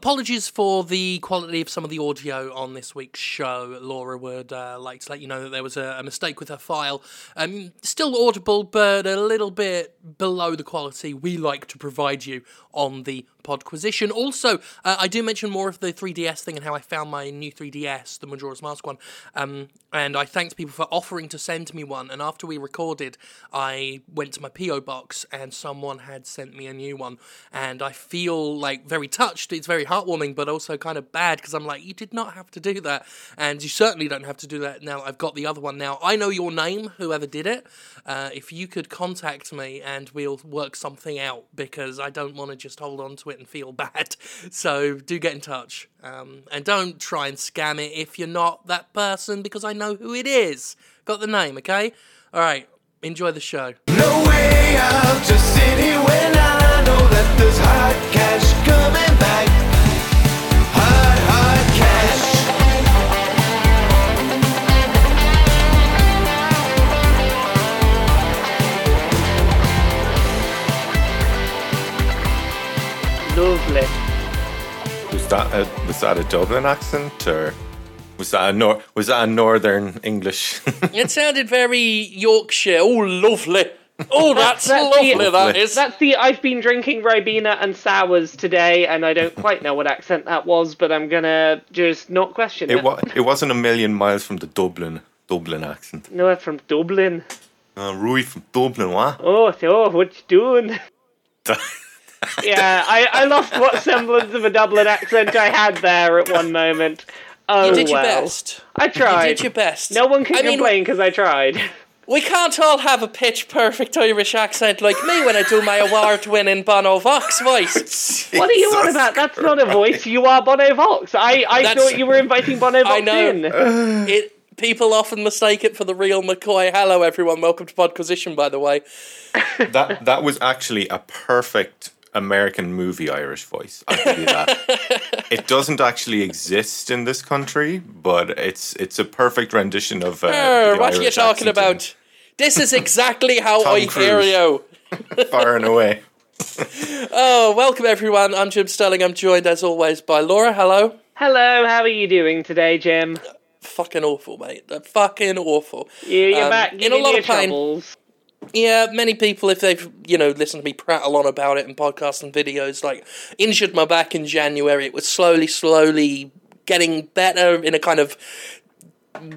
apologies for the quality of some of the audio on this week's show. Laura would uh, like to let you know that there was a, a mistake with her file. Um, still audible, but a little bit below the quality we like to provide you on the Podquisition. Also, uh, I do mention more of the 3DS thing and how I found my new 3DS, the Majora's Mask one. Um, and I thanked people for offering to send me one. And after we recorded, I went to my PO box and someone had sent me a new one. And I feel like very touched. It's very heartwarming, but also kind of bad because I'm like, you did not have to do that, and you certainly don't have to do that now. I've got the other one now. I know your name, whoever did it. Uh, if you could contact me and we'll work something out because I don't want to just hold on to it and feel bad. So do get in touch. Um, and don't try and scam it if you're not that person because I know who it is. Got the name, okay? All right, enjoy the show. No way out, when I know that there's hard cash coming back. That a, was that a Dublin accent or was that a nor- was that a Northern English? It sounded very Yorkshire. Oh, lovely. Oh, that's, That's the- lovely, that is. That's the I've been drinking Ribena and sours today, and I don't quite know what accent that was, but I'm gonna just not question it. it was it wasn't a million miles from the Dublin Dublin accent. No, I'm from Dublin. Uh, Rui from Dublin, what? Oh, so what you doing? Yeah, I, I lost what semblance of a Dublin accent I had there at one moment. Oh you did your well. best. I tried. You did your best. No one can I mean, complain because I tried. We can't all have a pitch perfect Irish accent like me when I do my award winning Bono Vox voice. What are you on about? That's not a voice. You are Bono Vox. I, I That's- thought you were inviting Bono Vox I know. in. It people often mistake it for the real McCoy. Hello everyone, welcome to Podquisition by the way. That that was actually a perfect American movie Irish voice. I'll give you that. it doesn't actually exist in this country, but it's it's a perfect rendition of. Uh, Er, the what are you Irish talking accent about? This is exactly how Tom I hear you. Far and away. Oh, welcome everyone. I'm Jim Sterling. I'm joined as always by Laura. Hello. Hello, how are you doing today, Jim? Fucking awful, mate. They're fucking awful. Yeah, you're Um, back in a giving lot me of pain. Yeah, many people, if they've you know listened to me prattle on about it in podcasts and videos, like injured my back in January. It was slowly, slowly getting better in a kind of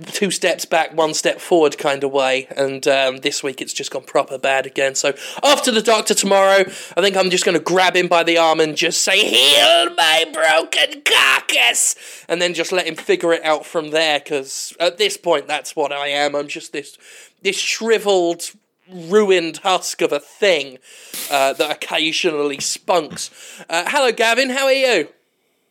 two steps back, one step forward kind of way. And um, this week it's just gone proper bad again. So after the doctor tomorrow, I think I'm just going to grab him by the arm and just say, "Heal my broken carcass," and then just let him figure it out from there. Because at this point, that's what I am. I'm just this this shriveled ruined husk of a thing uh, that occasionally spunks. Uh, hello, Gavin. How are you?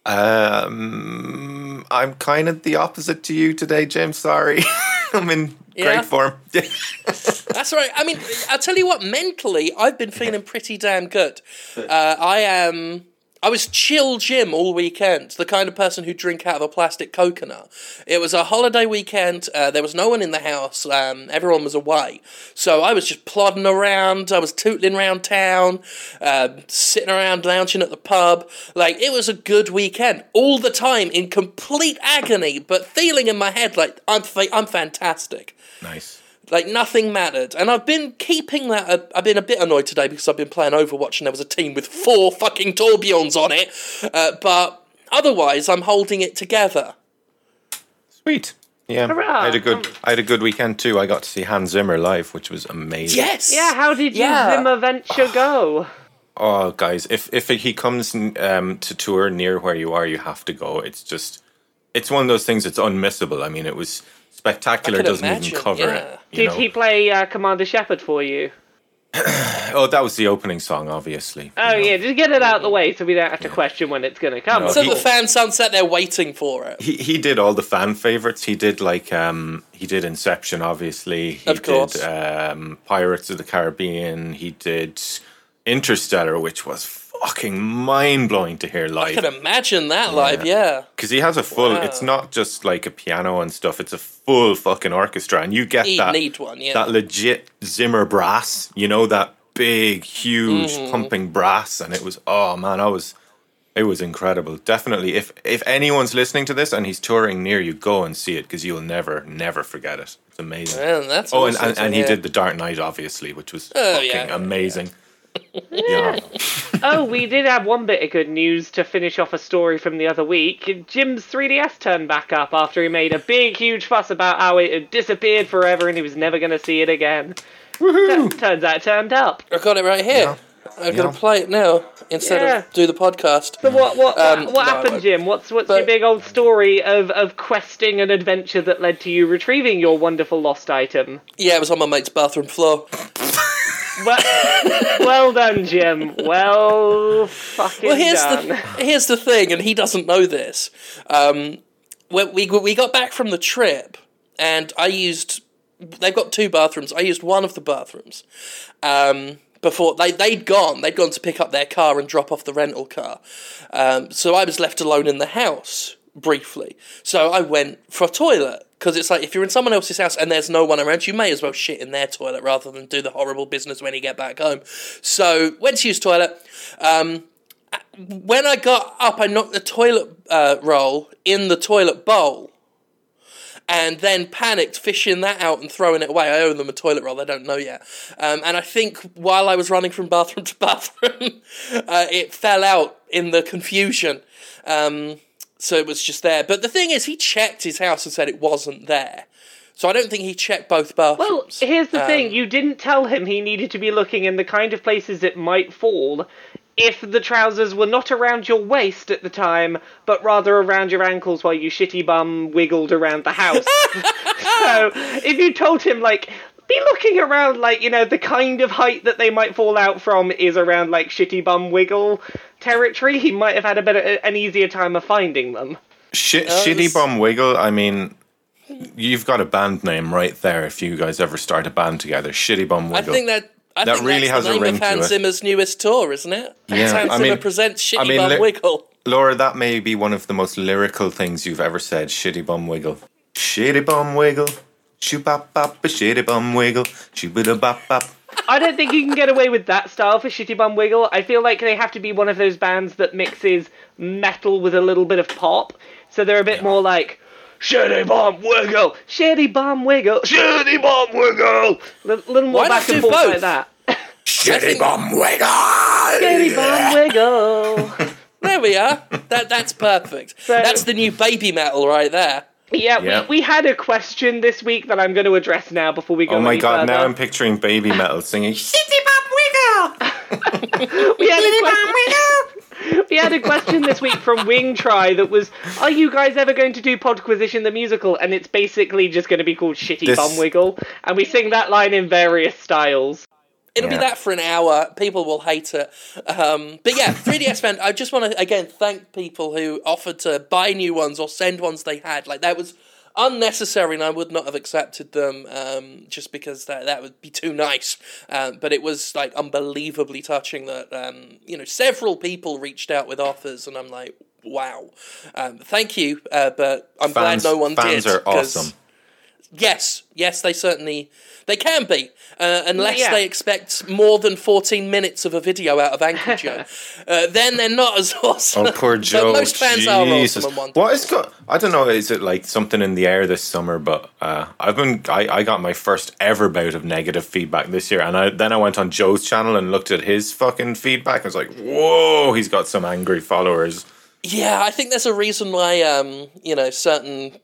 Um, I'm kind of the opposite to you today, Jim. Sorry, I'm in Yeah? great form. That's right. I mean, I'll tell you what. Mentally, I've been feeling pretty damn good. Uh, I am. I was chill Jim all weekend, the kind of person who drink out of a plastic coconut. It was a holiday weekend. Uh, there was no one in the house. Um, everyone was away, so I was just plodding around. I was tootling around town, uh, sitting around lounging at the pub. Like it was a good weekend, all the time in complete agony, but feeling in my head like I'm fa- I'm fantastic. nice. Like nothing mattered, and I've been keeping that. uh, I've been a bit annoyed today because I've been playing Overwatch and there was a team with four fucking Torbjorns on it. Uh, but otherwise, I'm holding it together. Sweet. Yeah, Hurrah. I had a good. I had a good weekend too. I got to see Hans Zimmer live, which was amazing. Yes. Yeah, how did your Yeah. Zimmer venture go? Oh, guys, if if he comes um, to tour near where you are, you have to go. It's just, it's one of those things. that's unmissable. I mean, it was spectacular. I Doesn't imagine, even cover yeah. it. Did know? he play uh, Commander Shepard for you? Oh, that was the opening song, obviously. Oh you know. yeah, just get it out of the way so we don't have to question when it's going to come. No, So he- the fans aren't sat there waiting for it. He he did all the fan favorites. He did like um he did Inception, obviously. He Of course. did um Pirates of the Caribbean. He did Interstellar, which was fucking mind blowing to hear live. I could imagine that live. Yeah. because he has a full. Wow. It's not just like a piano and stuff. It's a full fucking orchestra, and you get He'd that need one. Yeah. that legit Zimmer brass. You know that big, huge Mm-hmm. pumping brass, and it was oh man, I was It was incredible. Definitely, if if anyone's listening to this and he's touring near you, go and see it because you'll never, never forget it. It's amazing. Man, that's oh, and, and, and he did the Dark Knight, obviously, which was Oh, fucking yeah. amazing. Yeah. oh, we did have one bit of good news to finish off a story from the other week. Jim's 3DS turned back up after he made a big, huge fuss about how it had disappeared forever and he was never going to see it again. T- turns out it turned up. I got it right here. I've got Yeah. to play it now instead Yeah. of do the podcast. So what what Um, what, what no, happened. Jim? What's what's But- your big old story of of questing an adventure that led to you retrieving your wonderful lost item? Yeah, it was on my mate's bathroom floor. Well, well done, Jim. Well fucking Well, here's done. the here's the thing, and he doesn't know this. Um, when we we got back from the trip, and I used they've got two bathrooms. I used one of the bathrooms. Um, before they they'd gone, they'd gone to pick up their car and drop off the rental car. Um, so I was left alone in the house briefly. So I went for a toilet because it's like if you're in someone else's house and there's no one around, you may as well shit in their toilet rather than do the horrible business when you get back home. So went to use toilet. Um, when I got up, I knocked the toilet uh, roll in the toilet bowl, and then panicked, fishing that out and throwing it away. I owe them a toilet roll; they don't know yet. Um, and I think while I was running from bathroom to bathroom, uh, it fell out in the confusion. Um, so it was just there. But the thing is, he checked his house and said it wasn't there. So I don't think he checked both bathrooms. Well, here's the Um, thing: you didn't tell him he needed to be looking in the kind of places it might fall. If the trousers were not around your waist at the time, but rather around your ankles while you shitty bum wiggled around the house. so, if you told him, like, be looking around, like, you know, the kind of height that they might fall out from is around, like, shitty bum wiggle territory, he might have had a better, an easier time of finding them. Shit, No, Shitty this- Bum Wiggle. I mean, you've got a band name right there. If you guys ever start a band together, Shitty Bum I think that. I That think really that's has the a name ring of to Hans it. Zimmer's newest tour, isn't it? Yeah, Hans I Zimmer mean- presents Shitty I mean, Bum li- Wiggle. Laura, that may be one of the most lyrical things you've ever said. Shitty Bum Wiggle. Shitty Bum Wiggle. Shoo bop bop a shitty bum wiggle. Shoo bida bop bop. I don't think you can get away with that style for Shitty Bum Wiggle. I feel like they have to be one of those bands that mixes metal with a little bit of pop. So they're a bit more like Shitty Bum Wiggle, Shitty Bum Wiggle, Shitty Bum Wiggle. A little more Why not back and do forth both? like that. Shitty think- Bum Wiggle. Shitty Bum Wiggle. There we are. That that's perfect. that's the new baby metal right there. Yeah, Yeah. We, we had a question this week that I'm going to address now before we go Oh my god, further. now I'm picturing baby metal singing Shitty Bum Wiggle. we had a question. we had a question this week from Wing Try that was, "Are you guys ever going to do Podquisition the musical?" And it's basically just going to be called Shitty This- Bum Wiggle, and we sing that line in various styles. It'll be that for an hour. People will hate it. Um, but yeah, 3DS fan. I just want to again thank people who offered to buy new ones or send ones they had. Like that was unnecessary, and I would not have accepted them um, just because that that would be too nice. Um, but it was like unbelievably touching that um, you know several people reached out with offers, and I'm like, wow, um, thank you. Uh, but I'm Fans, glad no one fans did. are 'cause- awesome. Yes, yes, they certainly they can be, uh, unless Yeah. they expect more than fourteen minutes of a video out of Angry Joe. uh, then they're not as awesome. Oh, poor But Joe. most fans are Jesus. awesome and want. What is go- I don't know. Is it like something in the air this summer? But uh, I've been. I, I got my first ever bout of negative feedback this year, and I then I went on Joe's channel and looked at his fucking feedback. I was like, whoa, he's got some angry followers. Yeah, I think there's a reason why um, you know certain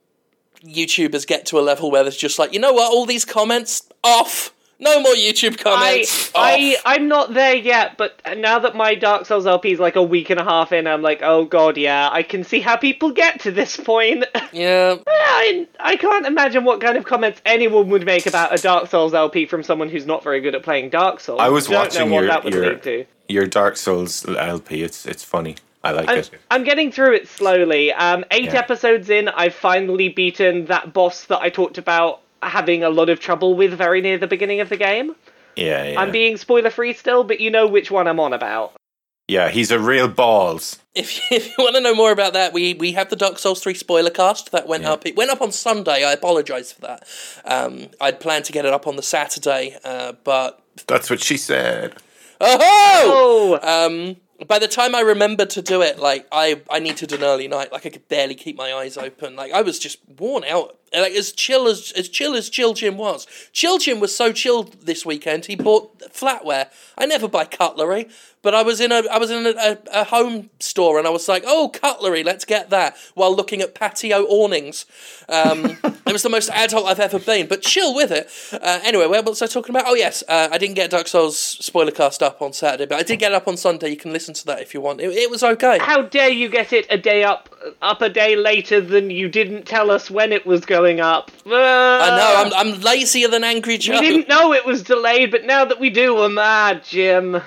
YouTubers get to a level where there's just like, you know what, all these comments off. No more YouTube comments. I, off. I'm not there yet, but now that my Dark Souls LP is like a week and a half in, I'm like, oh god, yeah, I can see how people get to this point. yeah, I, I can't imagine what kind of comments anyone would make about a Dark Souls LP from someone who's not very good at playing Dark Souls. I was Don't watching know what your that would your, lead to. your Dark Souls LP. It's it's funny. I like I'm, it. I'm getting through it slowly. Um, eight Yeah. episodes in, I've finally beaten that boss that I talked about having a lot of trouble with very near the beginning of the game. Yeah, yeah. I'm being spoiler free still, but you know which one I'm on about. yeah, he's a real balls. if, if you want to know more about that, we, we have the Dark Souls 3 spoiler cast that went Yeah. up. It went up on Sunday. I apologise for that. Um, I'd planned to get it up on the Saturday, uh, but That's what she said. oh, Oh, um, by the time I remembered to do it, like I, I needed an early night. Like I could barely keep my eyes open. Like I was just worn out. Like as chill as as chill as Chill Jim was. Chill Jim was so chilled this weekend. He bought flatware. I never buy cutlery, but I was in a I was in a, a, a home store and I was like, oh cutlery, let's get that. While looking at patio awnings. Um, it was the most adult I've ever been. But chill with it. Uh, anyway, what was I talking about? Oh yes, uh, I didn't get Dark Souls spoiler cast up on Saturday, but I did get it up on Sunday. You can listen to that if you want. It, it was okay. How dare you get it a day up, up a day later than you didn't tell us when it was going up? Uh, I know, I'm, I'm lazier than Angry Joe. We didn't know it was delayed, but now that we do, we're mad, Jim.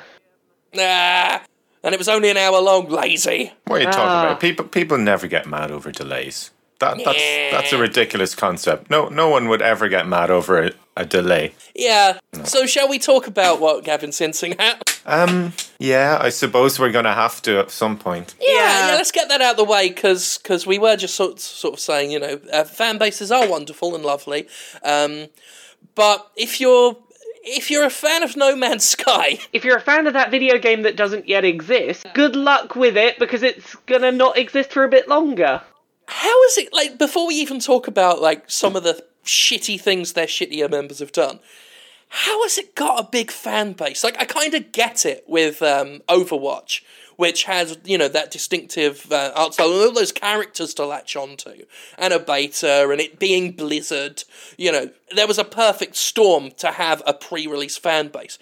Ah, and it was only an hour long, lazy. What are you talking Ah. about? People people never get mad over delays. That that's that's a ridiculous concept. No no one would ever get mad over a, a delay. Yeah, so shall we talk about what Gavin's hinting at? Um yeah, I suppose we're gonna have to at some point. Yeah, Yeah. yeah, let's get that out of the way because we were just sort sort of saying, you know, uh, fan bases are wonderful and lovely, um, but if you're if you're a fan of No Man's Sky, If you're a fan of that video game that doesn't yet exist, good luck with it because it's gonna not exist for a bit longer. How is it like before we even talk about like some of the shitty things their shittier members have done? How has it got a big fan base? Like I kind of get it with um, Overwatch, which has you know that distinctive uh, art style and all those characters to latch onto, and a beta, and it being Blizzard. You know, there was a perfect storm to have a pre-release fan base.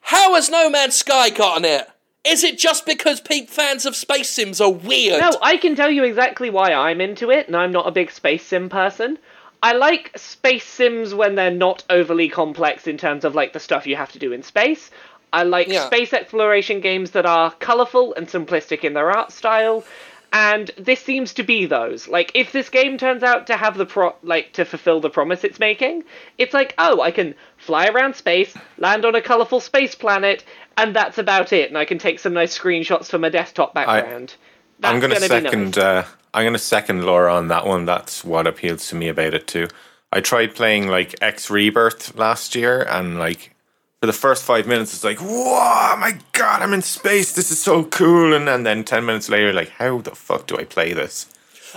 How has No Man's Sky gotten it? Is it just because peep fans of space sims are weird? No, I can tell you exactly why I'm into it, and I'm not a big space sim person. I like space sims when they're not overly complex in terms of like the stuff you have to do in space. I like Yeah. space exploration games that are colourful and simplistic in their art style, and this seems to be those. Like if this game turns out to have the pro like to fulfill the promise it's making, it's like, oh, I can fly around space, land on a colourful space planet, and that's about it, and I can take some nice screenshots from a desktop background. I'm That's gonna, gonna be second nice. uh I'm gonna second Laura on that one. That's what appeals to me about it too. I tried playing like X Rebirth last year and like for the first five minutes it's like, Whoa my god, I'm in space, this is so cool and, and then ten minutes later like how the fuck do I play this?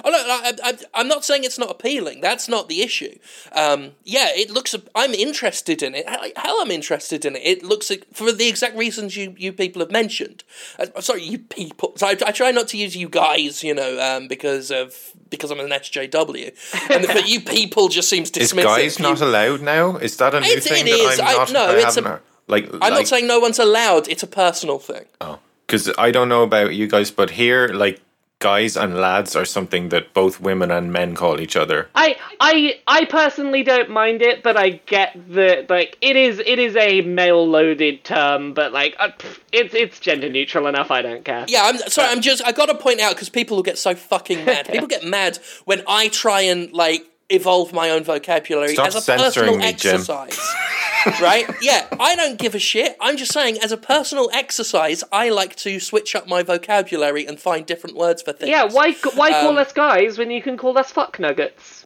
Oh, no, I, I, I'm not saying it's not appealing. That's not the issue. Um, yeah, it looks. I'm interested in it. Hell, I'm interested in it. It looks for the exact reasons you, you people have mentioned. Uh, sorry, you people. So I, I try not to use you guys, you know, um, because of because I'm an SJW. And, but you people just seems Is dismissive. guys You- not allowed now? Is that a new It- thing it that is. I'm I- not no, I it's a- like I'm like, not saying no one's allowed. It's a personal thing. Oh, because I don't know about you guys, but here, like guys and lads are something that both women and men call each other. I I I personally don't mind it, but I get the like it is it is a male loaded term, but like uh, pff, it's it's gender neutral enough. I don't care. Yeah, I'm sorry. I'm just. I got to point out because people will get so fucking mad. people get mad when I try and like evolve my own vocabulary Stop as a personal me, exercise. right? Yeah, I don't give a shit. I'm just saying, as a personal exercise, I like to switch up my vocabulary and find different words for things. Yeah, why why call Um, us guys when you can call us fuck nuggets?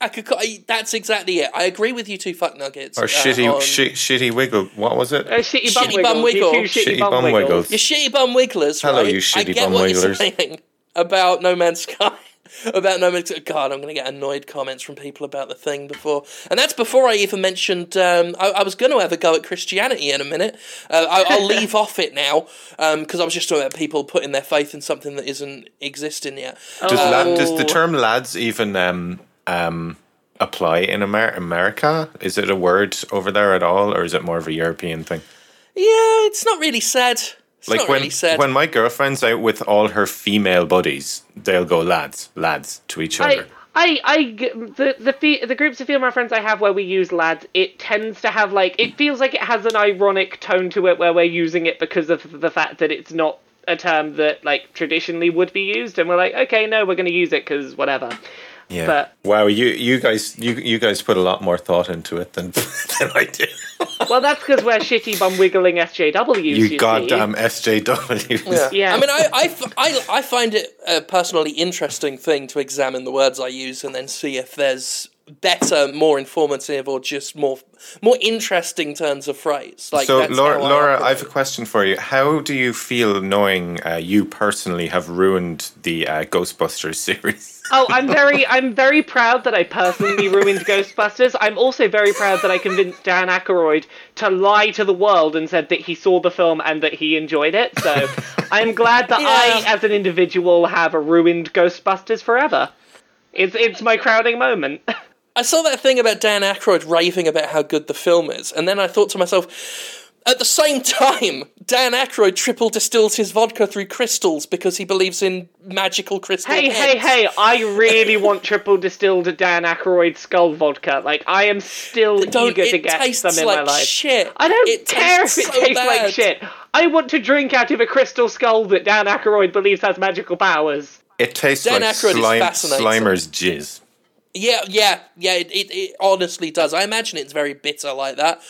I could. ca- I- That's exactly it. I agree with you two fuck nuggets. Or uh, shitty, on- shi shitty wiggle. What was it? Uh, shitty bum Shitty bum wiggles. You wiggle. two shitty, Shitty bum, bum wiggles. wiggles. You shitty bum wigglers, Hello, right? you I shitty get bum what wigglers. you're saying about No Man's Sky. About No God, I'm going to get annoyed comments from people about the thing before, and that's before I even mentioned. Um, I, I was going to have a go at Christianity in a minute. Uh, I, I'll leave off it now because I was just talking about people putting their faith in something that isn't existing yet. Does, lad, does Oh. the term lads even um, um, apply in Amer- America? Is it a word over there at all, or is it more of a European thing? Yeah, it's not really said. It's Like not when really said. when my girlfriend's out with all her female buddies, they'll go lads, lads to each I, other. I, I, g- the the fe- the groups of female friends I have where we use lads, it tends to have like it feels like it has an ironic tone to it where we're using it because of the fact that it's not a term that like traditionally would be used, and we're like, okay, no, we're going to use it because whatever. Yeah. But- wow, you you guys you you guys put a lot more thought into it than than I did. Well, that's because we're shitty bum wiggling SJWs. You, You see. goddamn SJWs. Yeah. Yeah. I mean, I, I, f- I, I find it a personally interesting thing to examine the words I use and then see if there's better, more informative, or just more more interesting turns of phrase. Like so, that's Laura, how I I have a question for you. How do you feel knowing uh, you personally have ruined the uh, Ghostbusters series? Oh, I'm very, I'm very proud that I personally ruined Ghostbusters. I'm also very proud that I convinced Dan Aykroyd to lie to the world and said that he saw the film and that he enjoyed it. So I'm glad that I, as an individual, have ruined Ghostbusters forever. It's it's my crowning moment. I saw that thing about Dan Aykroyd raving about how good the film is, and then I thought to myself, at the same time, Dan Aykroyd triple distills his vodka through crystals because he believes in magical crystal. Hey, hey, heads. hey! I really want triple distilled Dan Aykroyd skull vodka. Like I am still Don't, eager to get some in like my life. shit. I don't It care if it so tastes bad. like shit. I want to drink out of a crystal skull that Dan Aykroyd believes has magical powers. It tastes Dan like Aykroyd is slime. Slimer's jizz. Yeah, yeah, yeah. It, it, it honestly does. I imagine it's very bitter like that.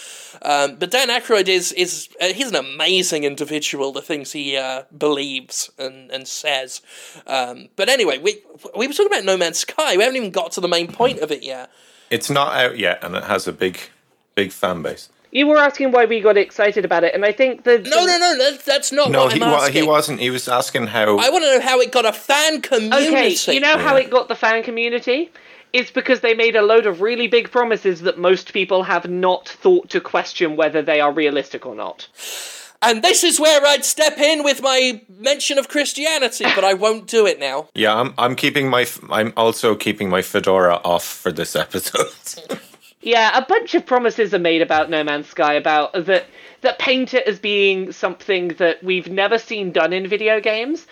Um, but Dan Aykroyd is is uh, he's an amazing individual. The things he uh, believes and and says. Um, but anyway, we we were talking about No Man's Sky. We haven't even got to the main point of it yet. It's not out yet, and it has a big, big fan base. You were asking why we got excited about it, and I think that No, no, no. That's, that's not No, what he I'm wa- asking. he wasn't. He was asking how. I want to know how it got a fan community. Okay, you know how Yeah. it got the fan community? It's because they made a load of really big promises that most people have not thought to question whether they are realistic or not. And this is where I'd step in with my mention of Christianity, but I won't do it now. yeah, I'm. I'm keeping my. f- I'm also keeping my fedora off for this episode. Yeah, a bunch of promises are made about No Man's Sky about that that paint it as being something that we've never seen done in video games.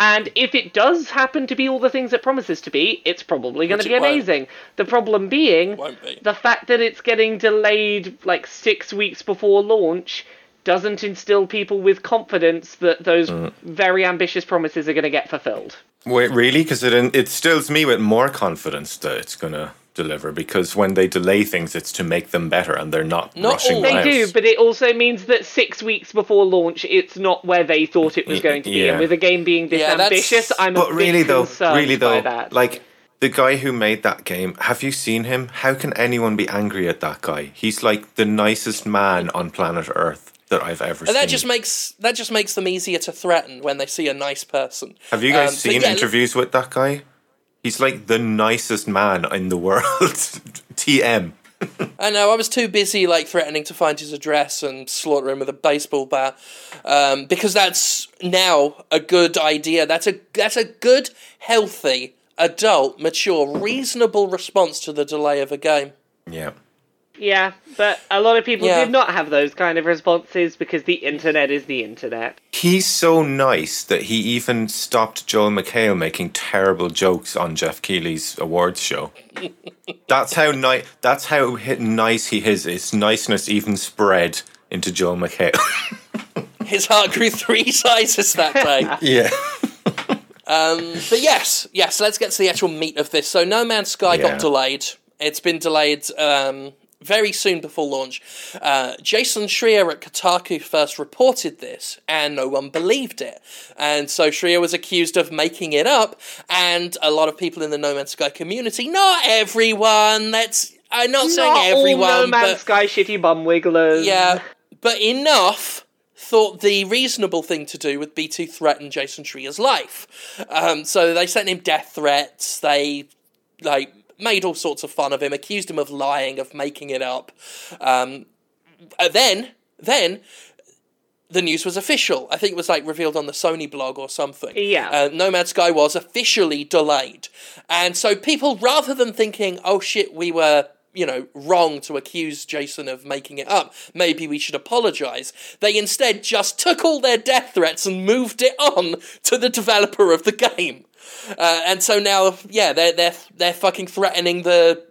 And if it does happen to be all the things it promises to be, it's probably going to be it won't. amazing. The problem being Won't be. the fact that it's getting delayed like six weeks before launch doesn't instill people with confidence that those Mm. very ambitious promises are going to get fulfilled. Wait, really? Because it it stills me with more confidence that it's gonna deliver. Because when they delay things, it's to make them better, and they're not, Not rushing all. They them out. do, but it also means that six weeks before launch, it's not where they thought it was going to be. yeah. And with a game being this Yeah, ambitious, I'm a really, bit though, concerned really by though, that. like the guy who made that game, have you seen him? How can anyone be angry at that guy? He's like the nicest man on planet Earth that I've ever And seen. that just makes that just makes them easier to threaten when they see a nice person. Have you guys Um, seen yeah, interviews with that guy? He's like the nicest man in the world. TM. I know. I was too busy like threatening to find his address and slaughter him with a baseball bat, um, because that's now a good idea. That's a that's a good, healthy, adult, mature, reasonable response to the delay of a game. Yeah. Yeah, but a lot of people Yeah. did not have those kind of responses because the internet is the internet. He's so nice that he even stopped Joel McHale making terrible jokes on Geoff Keighley's awards show. that's how nice. That's how nice he is. His niceness even spread into Joel McHale. His heart grew three sizes that day. yeah. But yes, yes, let's get to the actual meat of this. So No Man's Sky Yeah. got delayed. It's been delayed um, very soon before launch. Uh, Jason Schreier at Kotaku first reported this, and no one believed it. And so Schreier was accused of making it up, and a lot of people in the No Man's Sky community, not everyone, that's... I'm not, saying Not everyone, all No Man's but... Sky shitty bum wigglers. Yeah, but enough thought the reasonable thing to do would be to threaten Jason Schreier's life. Um, so they sent him death threats. They like made all sorts of fun of him, accused him of lying, of making it up. Um, uh, then, then. The news was official. I think it was like revealed on the Sony blog or something. Yeah. Uh, No Man's Sky was officially delayed. And so people, rather than thinking, oh shit, we were, you know, wrong to accuse Jason of making it up, maybe we should apologize, they instead just took all their death threats and moved it on to the developer of the game. Uh, and so now, yeah, they're, they're, they're fucking threatening the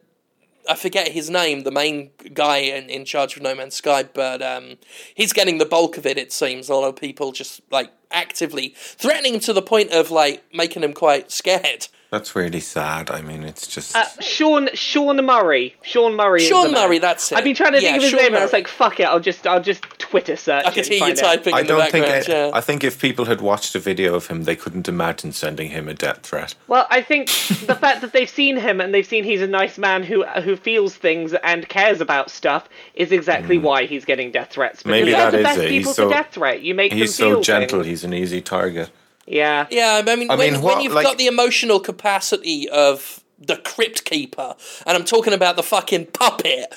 I forget his name, the main guy in, in charge of No Man's Sky, but um, he's getting the bulk of it. It seems a lot of people just like actively threatening him to the point of like making him quite scared. That's really sad. I mean, it's just. Uh, Sean Sean Murray. Sean Murray. is Sean the man. Murray, that's it. I've been trying to Yeah, think of his Sean name, and I was like, "Fuck it, I'll just I'll just Twitter search." I could it hear you typing I in the don't think. It, yeah. I think if people had watched a video of him, they couldn't imagine sending him a death threat. Well, I think the fact that they've seen him and they've seen he's a nice man who who feels things and cares about stuff is exactly why he's getting death threats. Because. Maybe they're that the is best it. He's people so- to death threat. You make He's them so gentle. things. He's an easy target. Yeah. Yeah, I mean, I when, mean, when you've like- got the emotional capacity of the Crypt Keeper, and I'm talking about the fucking puppet,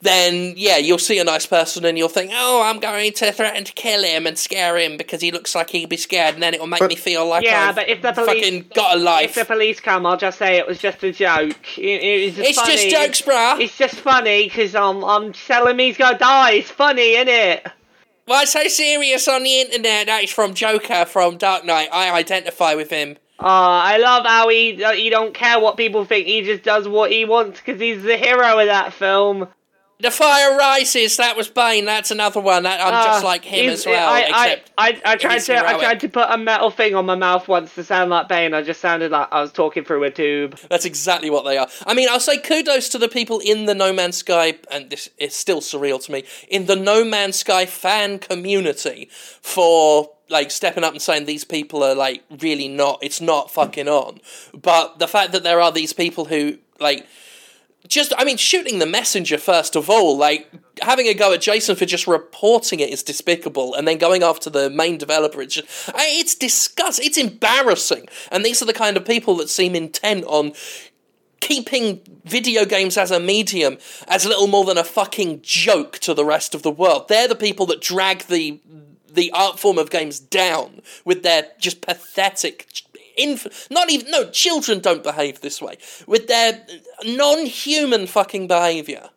then yeah, you'll see a nice person and you'll think, oh, I'm going to threaten to kill him and scare him because he looks like he'd be scared, and then it'll make But- me feel like Yeah, I've but if the police fucking got a life. If the police come, I'll just say it was just a joke. It, it was just It's funny. just jokes, bruh. It's just funny because I'm I'm telling me he's gonna die. It's funny, isn't it? Why so serious on the internet? That is from Joker from Dark Knight. I identify with him. Oh, I love how he uh, he don't care what people think. He just does what he wants because he's the hero of that film. The Fire Rises. That was Bane. That's another one. That, I'm just Ah, like him as well. I, except I, I, I tried to I tried to put a metal thing on my mouth once to sound like Bane. I just sounded like I was talking through a tube. That's exactly what they are. I mean, I'll say kudos to the people in the No Man's Sky, and this is still surreal to me, in the No Man's Sky fan community for like stepping up and saying these people are like really not, it's not fucking on. But the fact that there are these people who like just I mean shooting the messenger first of all like having a go at Jason for just reporting it is despicable and then going after the main developer it's just it's disgust it's embarrassing. And these are the kind of people that seem intent on keeping video games as a medium as little more than a fucking joke to the rest of the world. They're the people that drag the the art form of games down with their just pathetic inf- not even no children don't behave this way. With their non-human fucking behavior.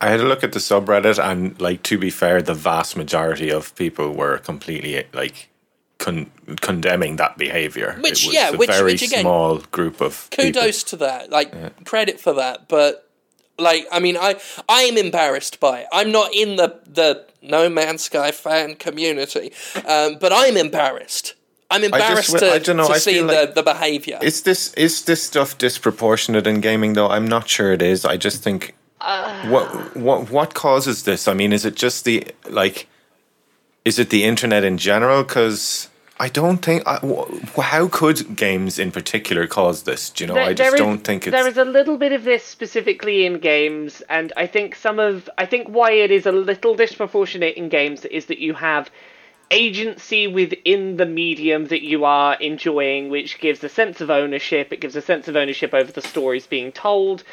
I had a look at the subreddit, and like to be fair, the vast majority of people were completely like con- condemning that behavior. Which, yeah, a which- very which again, small group of people. kudos to that like credit for that but like i mean i i am embarrassed by it. I'm not in the the no man's sky fan community um, but i'm embarrassed i'm embarrassed wi- I to, dunno, to I see feel the, like- the behavior Is this is this stuff disproportionate in gaming though? I'm not sure it is. I just think Uh. what what what causes this? I mean, is it just the like? Is it the internet in general? Because I don't think. I, wh- how could games in particular cause this? Do you know? I just there is- don't think it's. There is a little bit of this specifically in games, and I think some of I think why it is a little disproportionate in games is that you have agency within the medium that you are enjoying, which gives a sense of ownership. It gives a sense of ownership over the stories being told.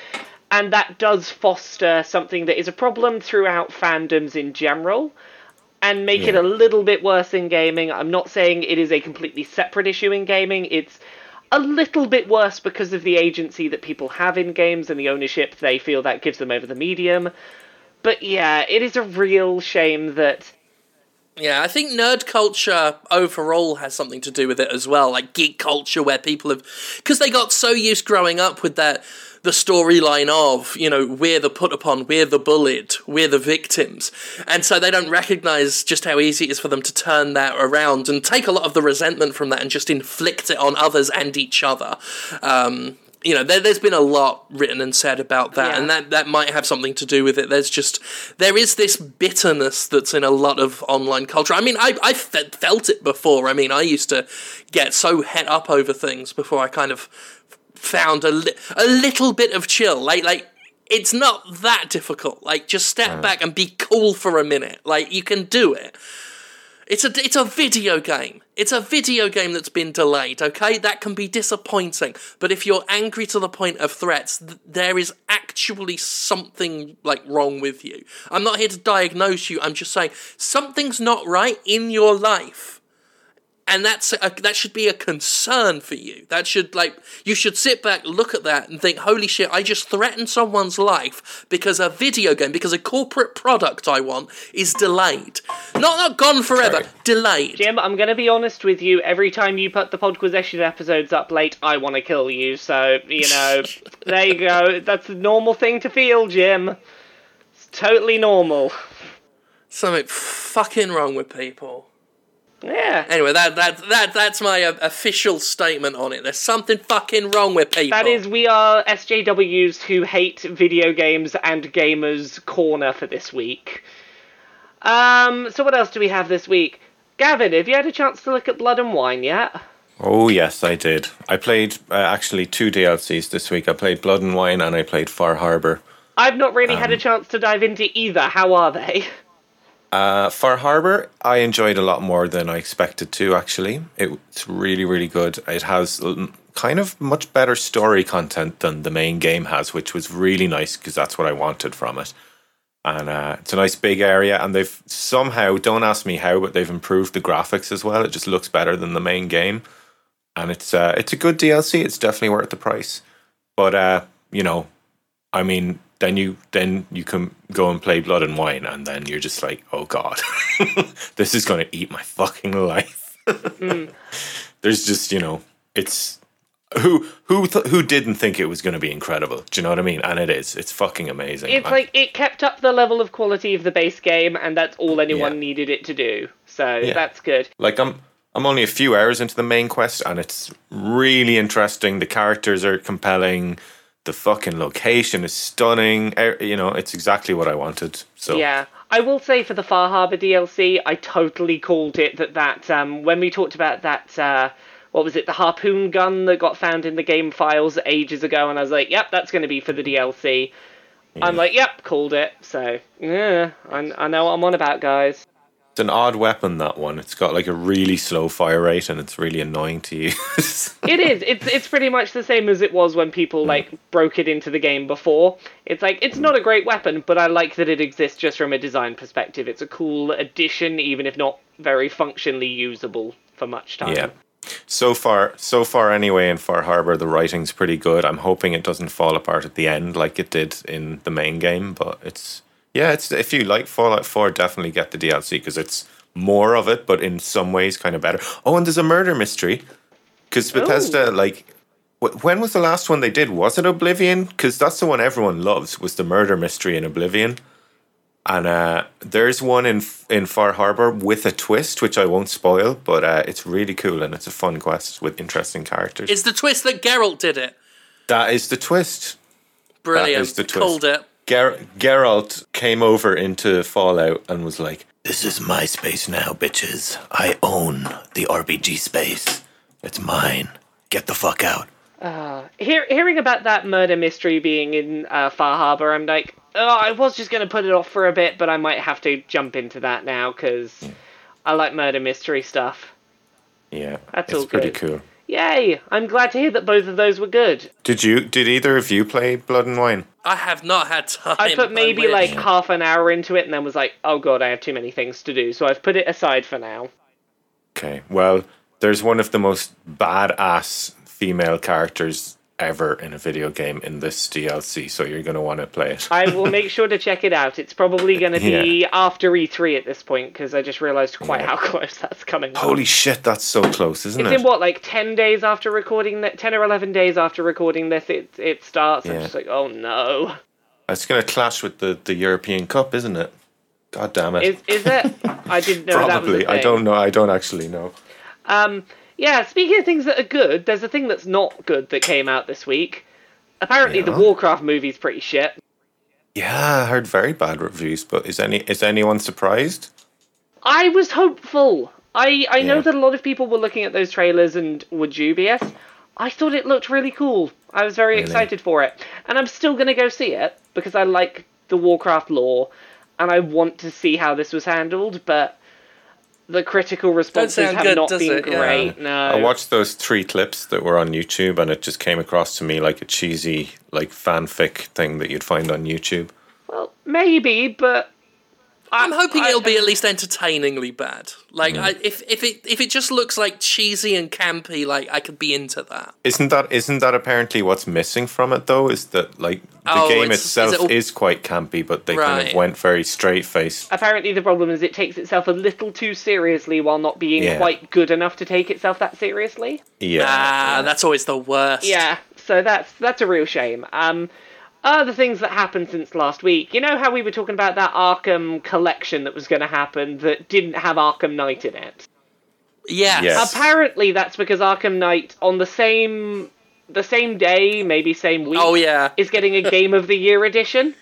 And that does foster something that is a problem throughout fandoms in general and make it a little bit worse in gaming. I'm not saying it is a completely separate issue in gaming. It's a little bit worse because of the agency that people have in games and the ownership they feel that gives them over the medium. But yeah, it is a real shame that Yeah, I think nerd culture overall has something to do with it as well. Like geek culture, where people have, because they got so used growing up with that, the storyline of, you know, we're the put upon, we're the bullied, we're the victims. And so they don't recognize just how easy it is for them to turn that around and take a lot of the resentment from that and just inflict it on others and each other. Um, you know, there, there's been a lot written and said about that, Yeah. and that, that might have something to do with it. There's just there is this bitterness that's in a lot of online culture. I mean, I I fe- felt it before. I mean, I used to get so het up over things before I kind of found a li- a little bit of chill. Like like it's not that difficult. Like just step mm. back and be cool for a minute. Like you can do it. It's a it's a video game. It's a video game that's been delayed. Okay, that can be disappointing. But if you're angry to the point of threats, th- there is actually something like wrong with you. I'm not here to diagnose you. I'm just saying something's not right in your life and that's a, that should be a concern for you. That should like you should sit back, look at that, and think, "Holy shit! I just threatened someone's life because a video game, because a corporate product I want is delayed, not not gone forever, Sorry. delayed." Jim, I'm gonna be honest with you. Every time you put the Podquisition episodes up late, I want to kill you. So you know, there you go. That's a normal thing to feel, Jim. It's totally normal. Something fucking wrong with people. Yeah. Anyway, that that that that's my uh, official statement on it. There's something fucking wrong with people. That is, we are SJWs who hate video games and gamers corner for this week. Um, so what else do we have this week? Gavin, have you had a chance to look at Blood and Wine yet? Oh yes, I did. I played uh, actually two DLCs this week. I played Blood and Wine and I played Far Harbor. I've not really Um, had a chance to dive into either. How are they? Uh, Far Harbor, I enjoyed a lot more than I expected to. Actually, it's really, really good. It has um, kind of much better story content than the main game has, which was really nice because that's what I wanted from it. And uh, it's a nice big area, and they've somehow don't ask me how, but they've improved the graphics as well. It just looks better than the main game, and it's uh, it's a good DLC. It's definitely worth the price. But uh, you know, I mean, then you then you can go and play Blood and Wine, and then you're just like, oh god, this is going to eat my fucking life. There's just you know, it's who who th- who didn't think it was going to be incredible? Do you know what I mean? And it is. It's fucking amazing. It's I- like it kept up the level of quality of the base game, and that's all anyone Yeah. needed it to do. So Yeah. that's good. like I'm I'm only a few hours into the main quest and it's really interesting. The characters are compelling. The fucking location is stunning. Eh, You know, it's exactly what I wanted. So Yeah. I will say for the Far Harbor DLC, I totally called it that that um, when we talked about that uh, what was it, the harpoon gun that got found in the game files ages ago, and I was like, yep, that's going to be for the DLC. I'm like, yep, called it. So yeah, I, I know what I'm on about, guys. It's an odd weapon. That one. It's got like a really slow fire rate and it's really annoying to use. It is. It's it's pretty much the same as it was when people like broke it into the game before. It's like it's not a great weapon, but I like that it exists just from a design perspective. It's a cool addition, even if not very functionally usable for much time. yeah. So far, so far anyway, in Far Harbor, the writing's pretty good. I'm hoping it doesn't fall apart at the end like it did in the main game. But it's yeah, it's if you like Fallout 4, definitely get the DLC because it's more of it, but in some ways kind of better. Oh, and there's a murder mystery because Bethesda like. When was the last one they did? Was it Oblivion? Because that's the one everyone loves. Was the murder mystery in Oblivion? And uh, there's one in in Far Harbor with a twist, which I won't spoil, but uh, it's really cool and it's a fun quest with interesting characters. It's the twist that Geralt did it. that is the twist. Brilliant. is the twist. Called it. Ger- Geralt came over into Fallout and was like, "This is my space now, bitches. I own the RPG space. It's mine. Get the fuck out." Hear, hearing about that murder mystery being in uh, Far Harbor, I'm like, oh, I was just going to put it off for a bit, but I might have to jump into that now because I like murder mystery stuff. Yeah, That's it's all pretty good. cool. Yay! I'm glad to hear that both of those were good. Did you? Did either of you play Blood and Wine? I have not had time. I put maybe wish. like half an hour into it and then was like, oh god, I have too many things to do. So I've put it aside for now. Okay. Well, there's one of the most badass female characters ever in a video game in this DLC, so you're going to want to play it. I will make sure to check it out. It's probably going to be after E3 at this point because I just realised quite how close that's coming. Holy shit, that's so close, isn't It's it? It's in what, like ten days after recording that? Ten or eleven days after recording this, it it starts. I'm just like, oh no. It's going to clash with the, the European Cup, isn't it? God damn it. Is is it? I didn't know that Probably. I don't know. I don't actually know. Um, yeah. Speaking of things that are good, there's a thing that's not good that came out this week. Apparently, the Warcraft movie's pretty shit. Yeah, I heard very bad reviews, but is any is anyone surprised? I was hopeful. I I know that a lot of people were looking at those trailers and were dubious. I thought it looked really cool. I was very Really? excited for it, and I'm still gonna go see it because I like the Warcraft lore, and I want to see how this was handled. But the critical responses have good, not been it? Yeah. great. No, I watched those three clips that were on YouTube, and it just came across to me like a cheesy, like fanfic thing that you'd find on YouTube. well, maybe, but I'm hoping I- it'll be at least entertainingly bad. Like, Mm. I, if if it if it just looks like cheesy and campy, like I could be into that. Isn't that isn't that apparently what's missing from it though? Is that like the Oh, game it's- is itself it all- is quite campy, but they kind of went very straight faced. apparently the problem is it takes itself a little too seriously while not being Yeah. quite good enough to take itself that seriously. Yeah, Ah, that's always the worst. Yeah, so that's that's a real shame. Um, other things that happened since last week. You know how we were talking about that Arkham collection that was going to happen that didn't have Arkham Knight in it. Yes. Yes. Apparently, that's because Arkham Knight on the same the same day, maybe same week, Oh yeah. is getting a Game of the Year edition.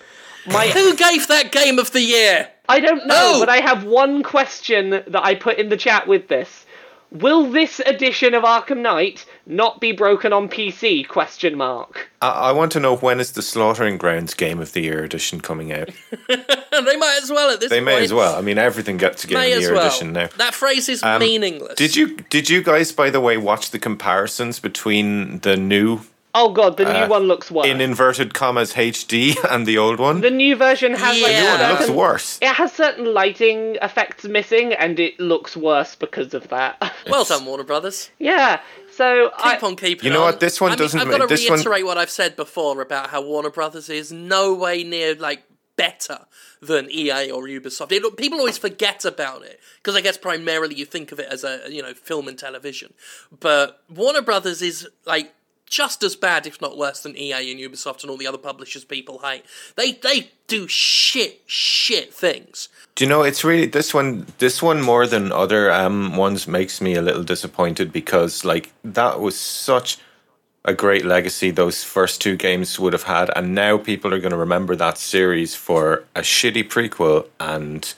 My Who gave that game of the year? I don't know, Oh! but I have one question that I put in the chat with this. Will this edition of Arkham Knight not be broken on PC? Question mark. I, I want to know when is the Slaughtering Grounds Game of the Year edition coming out? they might as well at this point. They point. may as well. I mean, everything gets a Game May of the Year well. edition now. That phrase is Um, meaningless. Did you did you guys, by the way, watch the comparisons between the new Oh god, the Uh, new one looks worse. in inverted commas HD and the old one? the new version has like Yeah. New one, it looks worse. It has certain lighting effects missing, and it looks worse because of that. Well done, Warner Brothers. yeah. So I, Keep on keeping You know on. what, this one I mean, doesn't I've got to this one- reiterate what I've said before about how Warner Brothers is no way near like better than EA or Ubisoft. It, people always forget about it because I guess primarily you think of it as a you know film and television, but Warner Brothers is like just as bad, if not worse, than EA and Ubisoft and all the other publishers people hate. They they do shit shit things. Do you know it's really this one this one more than other um ones makes me a little disappointed because like that was such a great legacy those first two games would have had and now people are going to remember that series for a shitty prequel and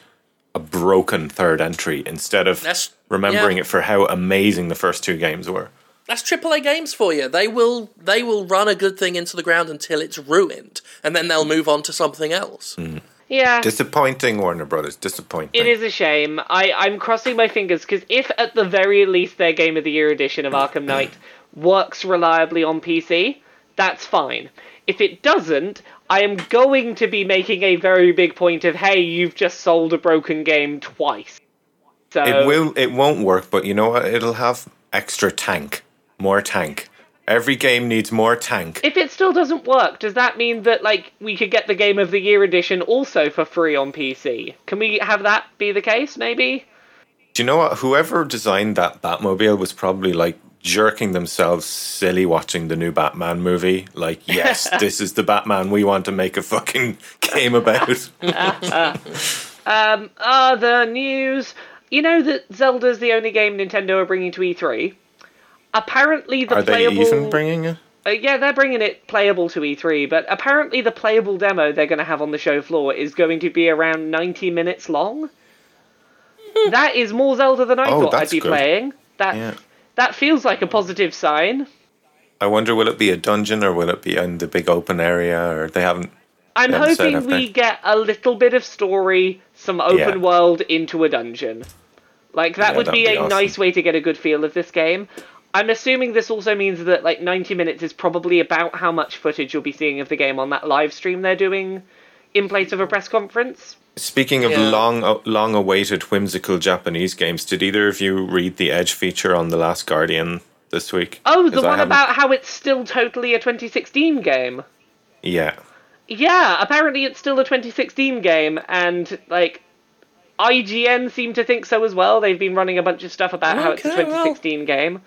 a broken third entry instead of That's- remembering yeah. it for how amazing the first two games were. That's AAA games for you. They will they will run a good thing into the ground until it's ruined, and then they'll move on to something else. Mm. yeah. Disappointing Warner Brothers, disappointing. It is a shame. I, I'm crossing my fingers because if at the very least their Game of the Year edition of mm. Arkham mm. Knight works reliably on PC, that's fine. If it doesn't, I am going to be making a very big point of, hey, you've just sold a broken game twice. So It will. It won't work, but you know what? It'll have extra tank, more tank. Every game needs more tank. if it still doesn't work, does that mean that like we could get the Game of the Year edition also for free on PC? Can we have that be the case? Maybe. Do you know what? Whoever designed that Batmobile was probably like jerking themselves silly watching the new Batman movie. Like, yes, this is the Batman we want to make a fucking game about. Um, other news. You know that Zelda's the only game Nintendo are bringing to E3. Apparently, the Are they even bringing it? Uh, yeah, they're bringing it playable to E3, but apparently the playable demo they're going to have on the show floor is going to be around 90 minutes long. that is more Zelda than I Oh, thought I'd be good. playing. That Yeah. that feels like a positive sign. I wonder, will it be a dungeon or will it be in the big open area? Or they haven't. I'm They haven't said, hoping have we they? get a little bit of story, some open Yeah. world into a dungeon. Like that Yeah, would be be a awesome. nice way to get a good feel of this game. I'm assuming this also means that like 90 minutes is probably about how much footage you'll be seeing of the game on that live stream they're doing in place of a press conference. Speaking of Yeah. long, uh, long awaited whimsical Japanese games, did either of you read the Edge feature on The Last Guardian this week? Oh, the one about how it's still totally a 2016 game. Yeah. Yeah, apparently it's still a 2016 game, and like IGN seem to think so as well. They've been running a bunch of stuff about how it's a Okay, well. 2016 game.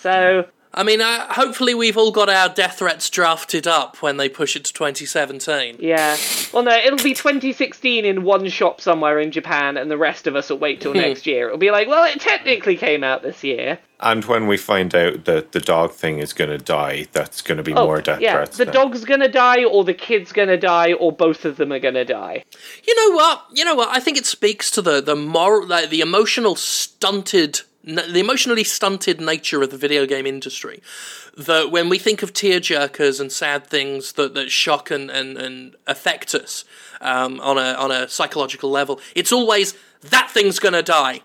So I mean, uh, hopefully we've all got our death threats drafted up when they push it to 2017. yeah, well no, it'll be 2016 in one shop somewhere in Japan, and the rest of us will wait Hmm. till next year. It'll be like, well, it technically came out this year. And when we find out that the dog thing is going to die, that's going to be more death Oh, yeah, threats. the then. dog's gonna die, or the kid's gonna die, or both of them are gonna die. You know what? You know what? I think it speaks to the the moral, like the emotional stunted, n- the emotionally stunted nature of the video game industry. That when we think of tearjerkers and sad things that, that shock and, and, and affect us um, on a on a psychological level, it's always that thing's gonna die.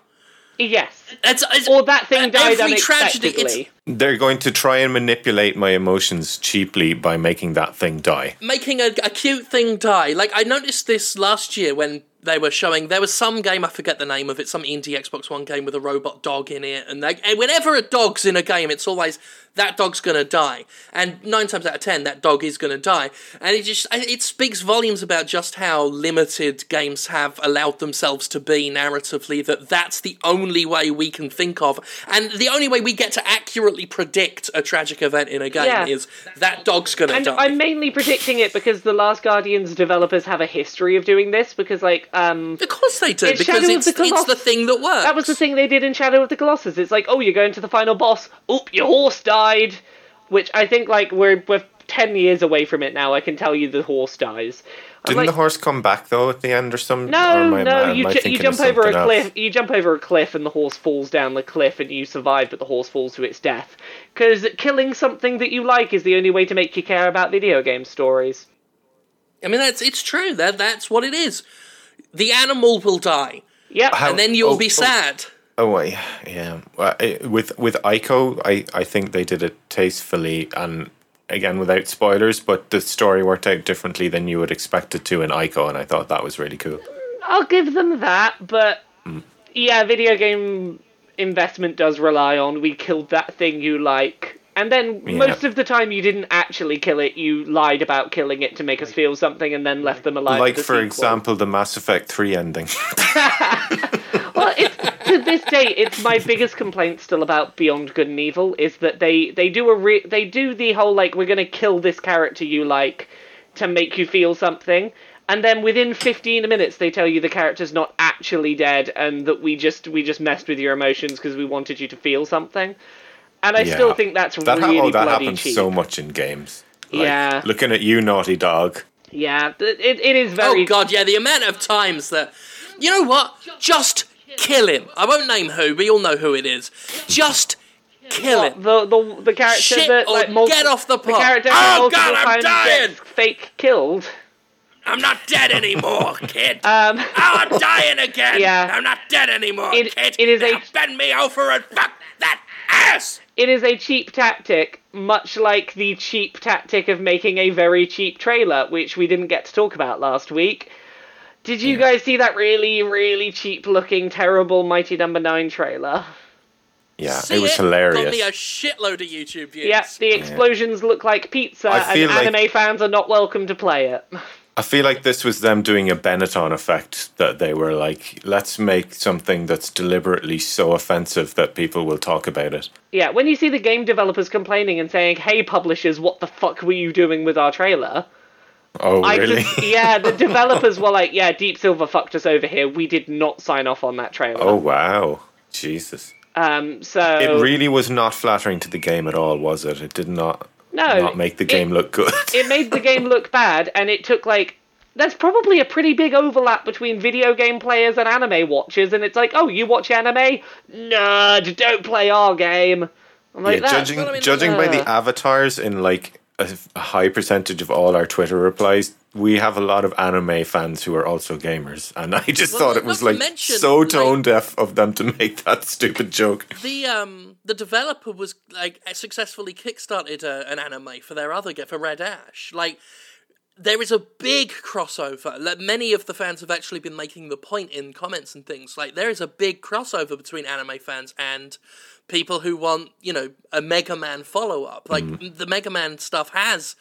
Yes, It's, it's, or that thing died every tragedy. It's They're going to try and manipulate my emotions cheaply by making that thing die. making a, a cute thing die. Like I noticed this last year when they were showing there was some game I forget the name of it, some indie Xbox One game with a robot dog in it, and, they, and whenever a dog's in a game, it's always that dog's gonna die, and nine times out of ten that dog is gonna die, and it just it speaks volumes about just how limited games have allowed themselves to be narratively. That that's the only way we can think of, and the only way we get to accurately predict a tragic event in a game Yeah. is that dog's gonna And die. I'm mainly predicting it because the Last Guardian's developers have a history of doing this. Because, like, Um, Of course they do, because Shadow it's, the it's the thing that works. that was the thing they did in Shadow of the Colossus. It's like, oh, you're going to the final boss. Oop, your horse died. Which I think like we're we're ten years away from it now. I can tell you the horse dies. I'm Didn't like, the horse come back though at the end or something? or No, am I- no, you ju- you jump over a something else? cliff. You jump over a cliff, and the horse falls down the cliff, and you survive, but the horse falls to its death. Because killing something that you like is the only way to make you care about video game stories. I mean, that's it's true. That that's what it is. The animal will die, Yep. How- and then you'll oh, be oh. sad. Oh, Oh, wait, yeah. Well, with with Ico, I I think they did it tastefully and again without spoilers, but the story worked out differently than you would expect it to in Ico, and I thought that was really cool. I'll give them that, but mm. yeah, video game investment does rely on we killed that thing you like. And then Yeah. most of the time you didn't actually kill it, you lied about killing it to make us feel something and then left them alive. like the for sequel. example, the Mass Effect Three ending. Well, it's, to this day, it's my biggest complaint still about Beyond Good and Evil is that they they do a re- they do the whole like we're gonna kill this character you like to make you feel something, and then within 15 minutes they tell you the character's not actually dead and that we just we just messed with your emotions because we wanted you to feel something. And I Yeah. still think that's That, ha- really oh, that bloody happens cheap. so much in games. Like, Yeah. Looking at you, naughty dog. Yeah, it, it is very. Oh god, yeah, the amount of times that you know what? Just kill him. I won't name who, but you'll know who it is. Just kill him. The, the the character Shit, that like multi- get off the the character Oh, multiple God, I'm times dying. gets fake killed. I'm not dead anymore, kid. Um, oh, I'm dying again. Yeah. I'm not dead anymore, It- kid. it is now a- bend me over and fuck that ass. it is a cheap tactic, much like the cheap tactic of making a very cheap trailer, which we didn't get to talk about last week. Did you guys see that really, really cheap looking, terrible Mighty Number Nine trailer? Yeah, See it was Got hilarious. me a shitload of YouTube views. Yeah, the explosions look like pizza, and like- anime fans are not welcome to play it. I feel like this was them doing a Benetton effect that they were like, let's make something that's deliberately so offensive that people will talk about it. Yeah, when you see the game developers complaining and saying, "Hey, publishers, what the fuck were you doing with our trailer?" Oh, I really? just, yeah, the developers were like, "Yeah, Deep Silver fucked us over here. We did not sign off on that trailer." oh, wow. Jesus. Um, so It really was not flattering to the game at all, was it? It did not, no, not make the it- game look good. It made the game look bad, and it took like. There's probably a pretty big overlap between video game players and anime watchers, and it's like, oh, you watch anime? Nerd, don't play our game. I'm like, yeah, judging I mean, judging by the uh, avatars in like a, a high percentage of all our Twitter replies, we have a lot of anime fans who are also gamers, and I just Well, thought it was like mention, so like- tone deaf of them to make that stupid joke. The um the developer was like successfully kickstarted a, an anime for their other game for Red Ash. Like there is a big crossover. Like many of the fans have actually been making the point in comments and things. Like there is a big crossover between anime fans and people who want, you know, a Mega Man follow up. Like Mm. the Mega Man stuff has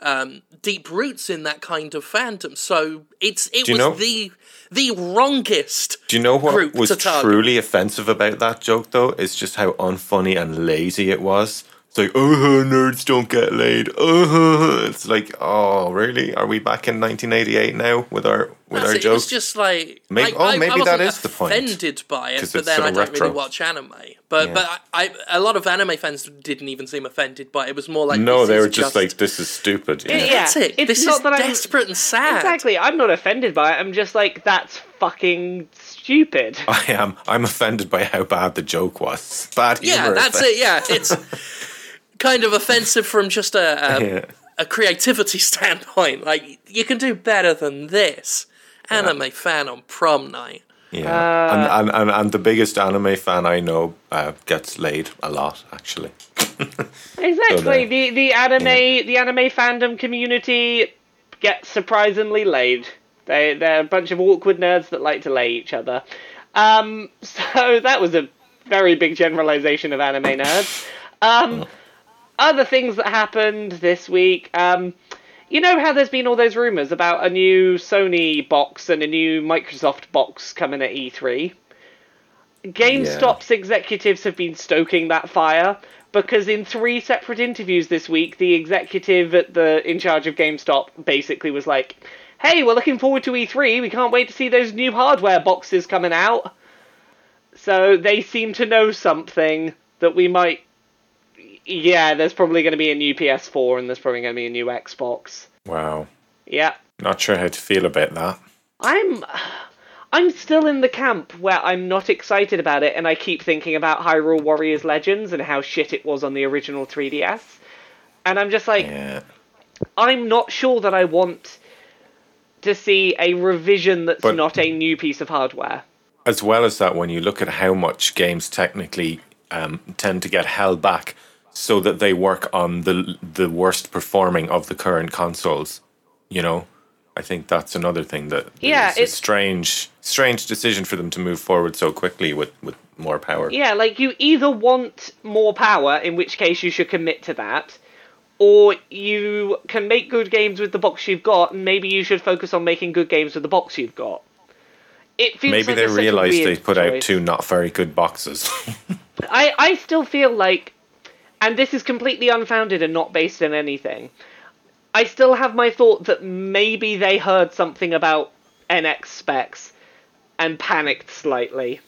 um, deep roots in that kind of fandom. So it's it was know- the the wrongest. Do you know what was truly offensive about that joke, though? Is just how unfunny and lazy it was. It's like, oh, nerds don't get laid. Oh, it's like, oh, really? Are we back in 1988 now with our with That's our it. It was jokes? just like oh, Maybe- I, oh, I- I maybe that wasn't is the point. Offended by it, but then so I don't retro. really watch anime. But Yeah. but I, I a lot of anime fans didn't even seem offended by it. It was more like no, this they is were just, like, this is stupid. Yeah. Yeah. that's it. It's this not is that I'm- desperate and sad. Exactly. I'm not offended by it. I'm just like, that's fucking stupid. I am. I'm offended by how bad the joke was. Bad humor. Yeah, that's it. Yeah, it's kind of offensive from just a a, Yeah. a creativity standpoint. Like you can do better than this. Anime fan on prom night. Yeah, Uh, and, and, and and the biggest anime fan I know uh, gets laid a lot, actually. Exactly. there. the the anime the anime fandom community gets surprisingly laid. They they're a bunch of awkward nerds that like to lay each other. Um, so that was a very big generalization of anime nerds. Um, other things that happened this week. Um, you know how there's been all those rumors about a new Sony box and a new Microsoft box coming at E E3. GameStop's executives have been stoking that fire because in three separate interviews this week, the executive at the in charge of GameStop basically was like, hey, we're looking forward to E3. We can't wait to see those new hardware boxes coming out. So they seem to know something that we might. Yeah, there's probably going to be a new PS4 and there's probably going to be a new Xbox. Wow. Yeah. Not sure how to feel about that. I'm I'm still in the camp where I'm not excited about it and I keep thinking about Hyrule Warriors Legends and how shit it was on the original 3DS. And I'm just like Yeah. I'm not sure that I want to see a revision that's But- not a new piece of hardware. As well as that, when you look at how much games technically um, tend to get held back so that they work on the the worst performing of the current consoles, you know, I think that's another thing that Yeah, is a it's- strange strange decision for them to move forward so quickly with with more power. Yeah, like you either want more power, in which case you should commit to that, or you can make good games with the box you've got, and maybe you should focus on making good games with the box you've got. It feels Maybe like they realized they put out two not very good boxes. I, I still feel like, and this is completely unfounded and not based on anything, I still have my thought that maybe they heard something about NX specs and panicked slightly.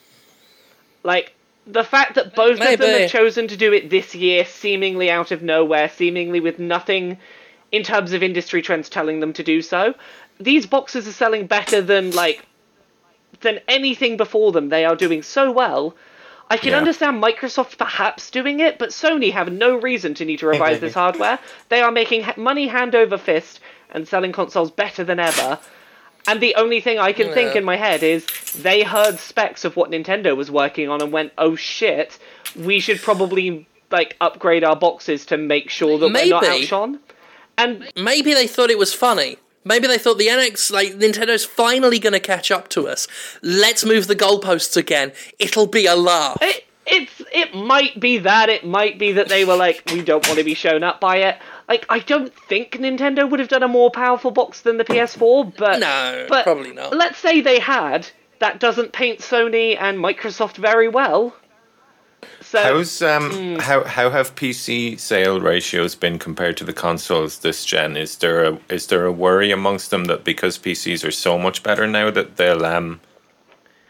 Like, the fact that both of them have chosen to do it this year, seemingly out of nowhere, seemingly with nothing in terms of industry trends telling them to do so, these boxes are selling better than, like, than anything before them. They are doing so well. I can Yeah. understand Microsoft perhaps doing it, but Sony have no reason to need to revise this hardware. They are making money hand over fist and selling consoles better than ever. And the only thing I can think in my head is they heard specs of what Nintendo was working on and went, "Oh shit, we should probably like upgrade our boxes to make sure that we're not outshone." And Maybe they thought it was funny. Maybe they thought the NX, like Nintendo's finally going to catch up to us. Let's move the goalposts again. It'll be a laugh. It, it's it might be that it might be that they were like we don't want to be shown up by it. Like I don't think Nintendo would have done a more powerful box than the PS4, but No, but probably not. Let's say they had. That doesn't paint Sony and Microsoft very well. So How's um Hmm. how how have PC sale ratios been compared to the consoles this gen? Is there a is there a worry amongst them that because PCs are so much better now that they'll um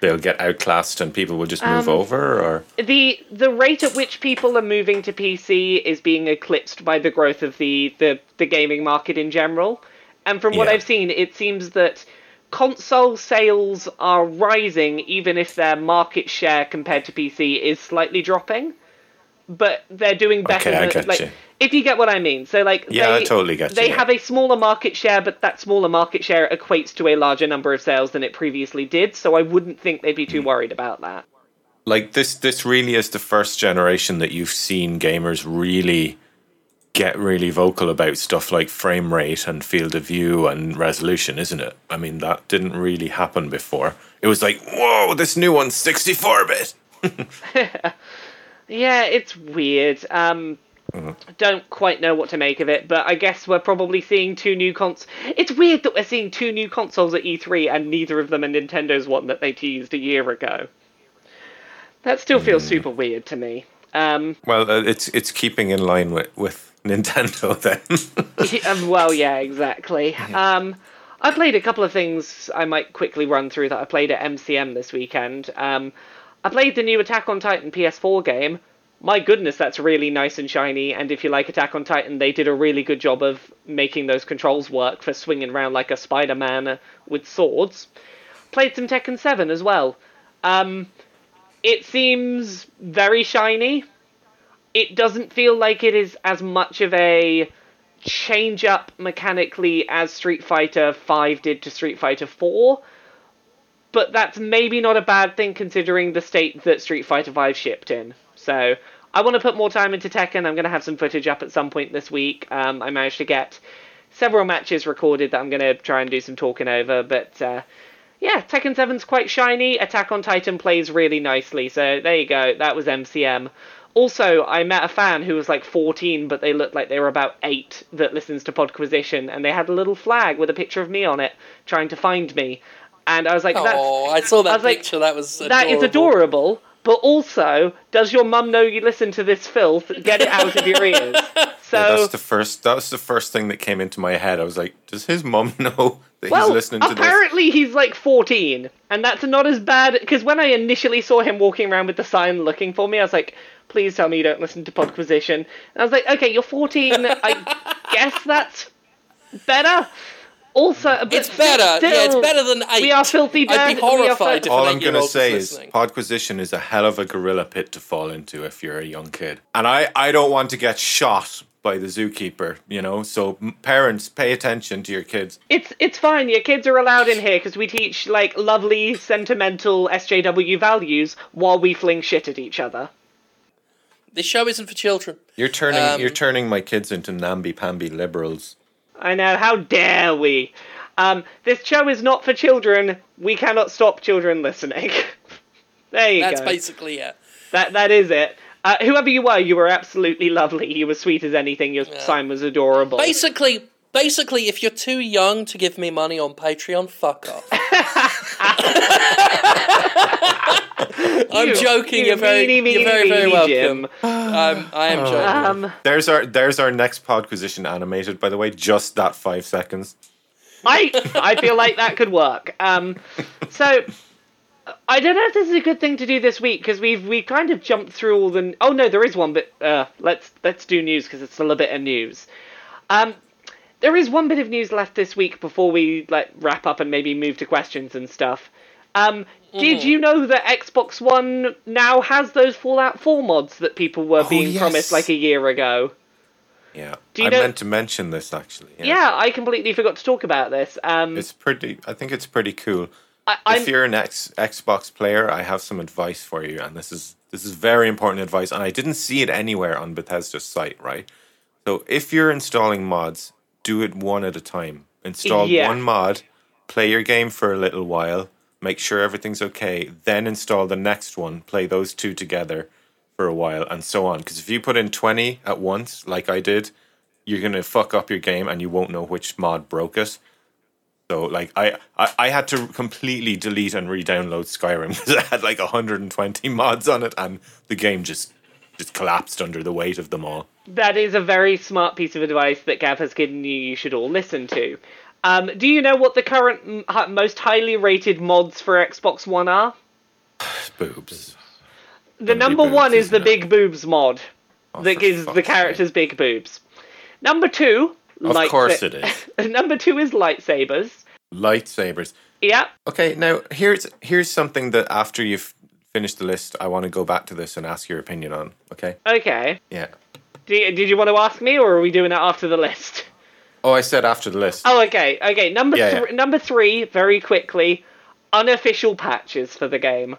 they'll get outclassed and people will just move Um, over or the the rate at which people are moving to PC is being eclipsed by the growth of the the, the gaming market in general. And from what Yeah. I've seen, it seems that console sales are rising even if their market share compared to PC is slightly dropping. But they're doing better Okay, I than get like you. if you get what I mean. So like Yeah, they, I totally get They you, have a smaller market share, but that smaller market share equates to a larger number of sales than it previously did. So I wouldn't think they'd be too hmm. worried about that. like this this really is the first generation that you've seen gamers really get really vocal about stuff like frame rate and field of view and resolution, isn't it? I mean that didn't really happen before. It was like, whoa, this new one's 64 bit. Yeah, it's weird. Um, don't quite know what to make of it, but I guess we're probably seeing two new cons. It's weird that we're seeing two new consoles at E3 and neither of them are Nintendo's one that they teased a year ago. That still feels super weird to me. Um, Well, uh, it's it's keeping in line with with Nintendo then. um, well, yeah, exactly. Um, I played a couple of things I might quickly run through that I played at MCM this weekend. Um, I played the new Attack on Titan PS4 game. My goodness, that's really nice and shiny. And if you like Attack on Titan, they did a really good job of making those controls work for swinging around like a Spider-Man uh, with swords. Played some Tekken 7 as well. Um, it seems very shiny. It doesn't feel like it is as much of a change up mechanically as Street Fighter 5 did to Street Fighter 4. But that's maybe not a bad thing considering the state that Street Fighter 5 shipped in. So I want to put more time into Tekken. I'm going to have some footage up at some point this week. Um, I managed to get several matches recorded that I'm going to try and do some talking over. But uh, yeah, Tekken 7's quite shiny. Attack on Titan plays really nicely. So there you go. That was MCM. Also, I met a fan who was like 14, but they looked like they were about 8 that listens to Podquisition, and they had a little flag with a picture of me on it trying to find me. And I was like, Oh, I saw I that was like, picture. that was that is adorable, but also, does your mum know you listen to this filth? Get it out of your ears. So, Yeah, that's the first. That was the first thing that came into my head. I was like, "Does his mum know that well, he's listening to this?" apparently he's like 14, and that's not as bad. Because when I initially saw him walking around with the sign looking for me, I was like, please tell me you don't listen to Podquisition. And I was like, okay, you're 14. I guess that's better. Also, but It's better. yeah, it's better than eight. We are filthy I'd be horrified if All I'm gonna say is listening. Podquisition is a hell of a gorilla pit to fall into if you're a young kid, and I I don't want to get shot by the zookeeper. You know, so parents pay attention to your kids. It's it's fine. Your kids are allowed in here because we teach like lovely, sentimental SJW values while we fling shit at each other. This show isn't for children. You're turning Um, you're turning my kids into namby pamby liberals. I know. How dare we? Um, this show is not for children. We cannot stop children listening. there you That's go. basically it. That that is it. Uh, whoever you were, you were absolutely lovely. You were sweet as anything. Your sign was adorable. Basically, basically, if you're too young to give me money on Patreon, fuck off. I'm You- joking. you You, are very, meanie, you're very, meanie, very welcome. Um, I am joking. Um, There's our there's our next Podquisition animated. By the way, just that five seconds. I I feel like that could work. Um, so I don't know if this is a good thing to do this week because we've we kind of jumped through all the. Oh no, there is one, but uh, let's let's do news because it's still a bit of news. Um, there is one bit of news left this week before we like wrap up and maybe move to questions and stuff. Um, did you know that Xbox One now has those Fallout 4 mods that people were being yes. promised like a year ago? Yeah, Do you I know- meant to mention this actually. Yeah, Yeah, I completely forgot to talk about this. Um, it's pretty. I think it's pretty cool. I, if you're an X, Xbox player, I have some advice for you, and this is this is very important advice, and I didn't see it anywhere on Bethesda's site, right? So if you're installing mods, do it one at a time. Install Yeah. one mod, play your game for a little while, make sure everything's okay, then install the next one, play those two together for a while, and so on. Because if you put in twenty at once, like I did, you're gonna fuck up your game, and you won't know which mod broke it. So like I, I, I had to completely delete and re-download Skyrim because I had like 120 mods on it and the game just just collapsed under the weight of them all. That is a very smart piece of advice that Gav has given you. You should all listen to. Um, do you know what the current m- most highly rated mods for Xbox One are? Boobs. The number boobs, one is the it? big boobs mod Oh, that gives the characters big boobs. Number two, Of course it is. number two is lightsabers. Lightsabers. Yeah, Okay, now here's here's something that after you've finished the list, I want to go back to this and ask your opinion on. Okay? okay. Yeah. You, did you want to ask me, or are we doing that after the list? Oh, I said after the list. Oh, okay, okay. Number Yeah, thr- yeah. number three, very quickly, unofficial patches for the game.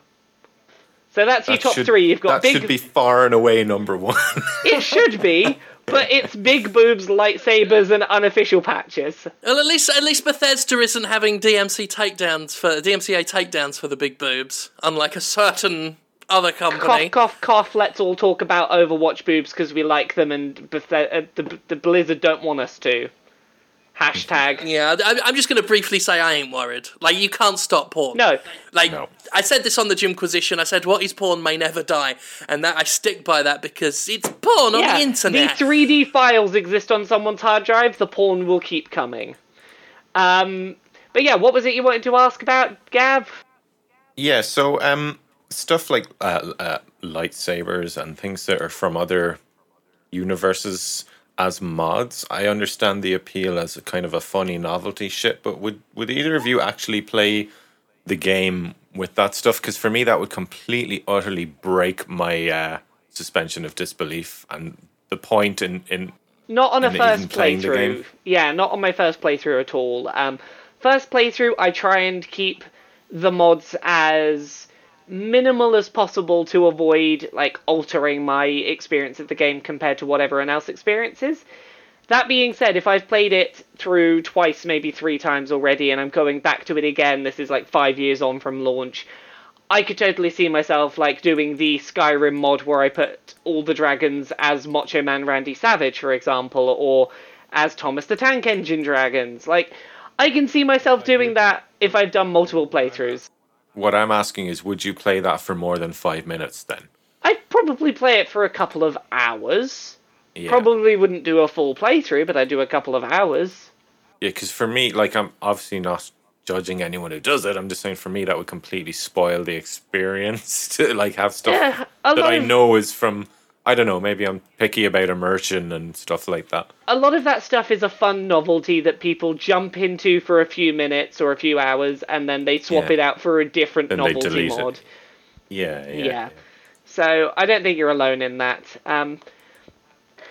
So that's your top should- three. You've got that big. should be far and away number one. It should be, but it's big boobs, lightsabers, and unofficial patches. Well, at least at least Bethesda isn't having DMC takedowns for DMCA takedowns for the big boobs, unlike a certain other company. Cough, cough, cough. Let's all talk about Overwatch boobs because we like them, and Beth- uh, the the Blizzard don't want us to. Hashtag. Yeah, I, I'm just going to briefly say I ain't worried. Like you can't stop porn. No, Like No. I said this on the Jimquisition. I said what is porn may never die, and that I stick by that because it's porn on the internet. The 3D files exist on someone's hard drive. The porn will keep coming. Um, but yeah, what was it you wanted to ask about, Gav? Yeah, so um, stuff like uh, uh, lightsabers and things that are from other universes as mods, I understand the appeal as a kind of a funny novelty shit. But would would either of you actually play the game with that stuff? Because for me, that would completely utterly break my uh, suspension of disbelief and the point in in Not on a first playthrough. Yeah, not on my first playthrough at all. Um, first playthrough, I try and keep the mods as minimal as possible to avoid like altering my experience of the game compared to what everyone else experiences. That being said, if I've played it through twice, maybe three times already, and I'm going back to it again, this is like five years on from launch. I could totally see myself like doing the Skyrim mod where I put all the dragons as Macho Man Randy Savage, for example, or as Thomas the Tank Engine dragons. Like, I can see myself doing that if I've done multiple playthroughs. What I'm asking is, would you play that for more than five minutes then? I'd probably play it for a couple of hours. Yeah. Probably wouldn't do a full playthrough, but I'd do a couple of hours. Yeah, because for me, like, I'm obviously not judging anyone who does it. I'm just saying, for me, that would completely spoil the experience to like have stuff Yeah, that I know is from. I don't know. Maybe I'm picky about immersion and stuff like that. a lot of that stuff is a fun novelty that people jump into for a few minutes or a few hours and then they swap Yeah. it out for a different Then novelty mod. Yeah, yeah. Yeah. So I don't think you're alone in that. Um,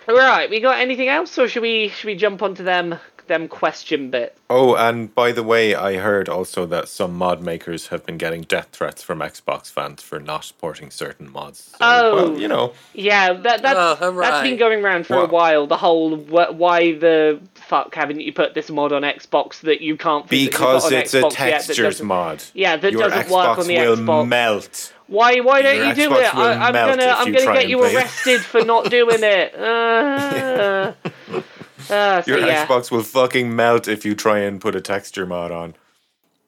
right, we got anything else, or should we should we jump onto them them question bit? Oh, and by the way, I heard also that some mod makers have been getting death threats from Xbox fans for not porting certain mods. So, Oh. well, you know, Yeah, that that's Oh, hooray. that's been going around for a while. The whole wh- why the fuck haven't you put this mod on Xbox that you can't physically because put it's a Xbox yet that textures doesn't- mod. Yeah, that Your doesn't Xbox work on the will Xbox. melt. Why why don't Your you do Xbox it? I, I'm melt gonna I'm gonna try get you arrested for not doing it. Uh, uh, so Your yeah. Xbox will fucking melt if you try and put a texture mod on.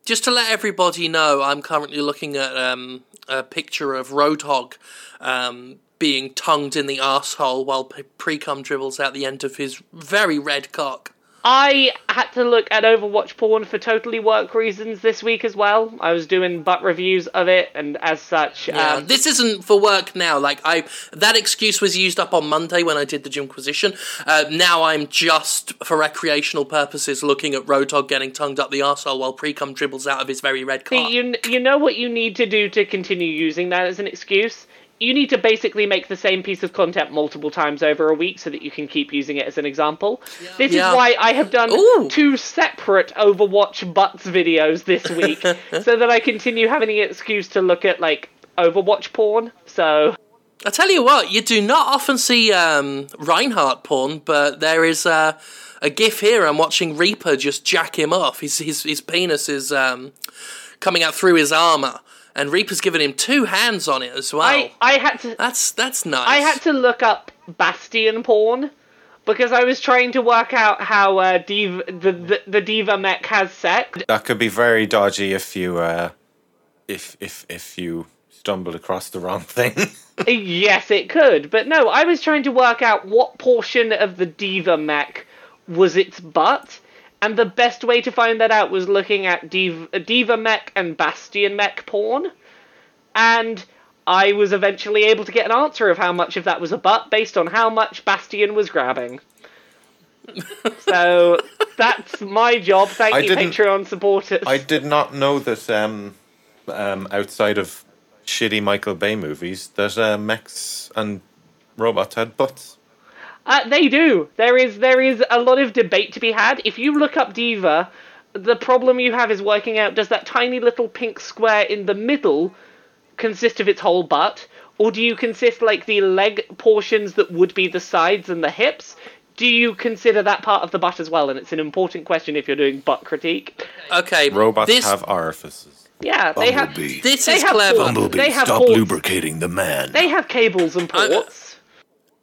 Just to let everybody know, I'm currently looking at um, a picture of Roadhog um, being tongued in the asshole while P- Precum dribbles out the end of his very red cock. I had to look at Overwatch porn for totally work reasons this week as well. I was doing butt reviews of it, and as such, Yeah, um, this isn't for work now. Like I, that excuse was used up on Monday when I did the Jimquisition. Uh, now I'm just for recreational purposes looking at Roadhog getting tongued up the arsehole while Precum dribbles out of his very red. See, you you know what you need to do to continue using that as an excuse. You need to basically make the same piece of content multiple times over a week so that you can keep using it as an example. This Yeah. is why I have done Ooh. two separate Overwatch butts videos this week so that I continue having an excuse to look at like Overwatch porn. So I tell you what, you do not often see um, Reinhardt porn, but there is uh, a gif here. I'm watching Reaper just jack him off. His his, his penis is um, coming out through his armor, and Reaper's given him two hands on it as well. I I had to That's that's nice. I had to look up Bastion porn because I was trying to work out how uh, D.Va, the, the the D.Va mech has sex. That could be very dodgy if you uh, if if if you stumbled across the wrong thing. yes, it could, but no, I was trying to work out what portion of the D.Va mech was its butt, and the best way to find that out was looking at D.Va, D.Va mech and Bastion mech porn, and I was eventually able to get an answer of how much of that was a butt based on how much Bastion was grabbing. so that's my job. Thank I you, didn't- Patreon supporters. I did not know that um, um, outside of shitty Michael Bay movies, that uh, mechs and robots had butts. Uh, they do. There is there is a lot of debate to be had. If you look up D.Va, the problem you have is working out does that tiny little pink square in the middle consist of its whole butt, or do you consist like the leg portions that would be the sides and the hips? Do you consider that part of the butt as well? And it's an important question if you're doing butt critique. okay. Robots this, have orifices. Yeah, they have. Bumblebee. This they is have clever. Bumblebee, They have stop ports. lubricating the man. They have cables and I- ports.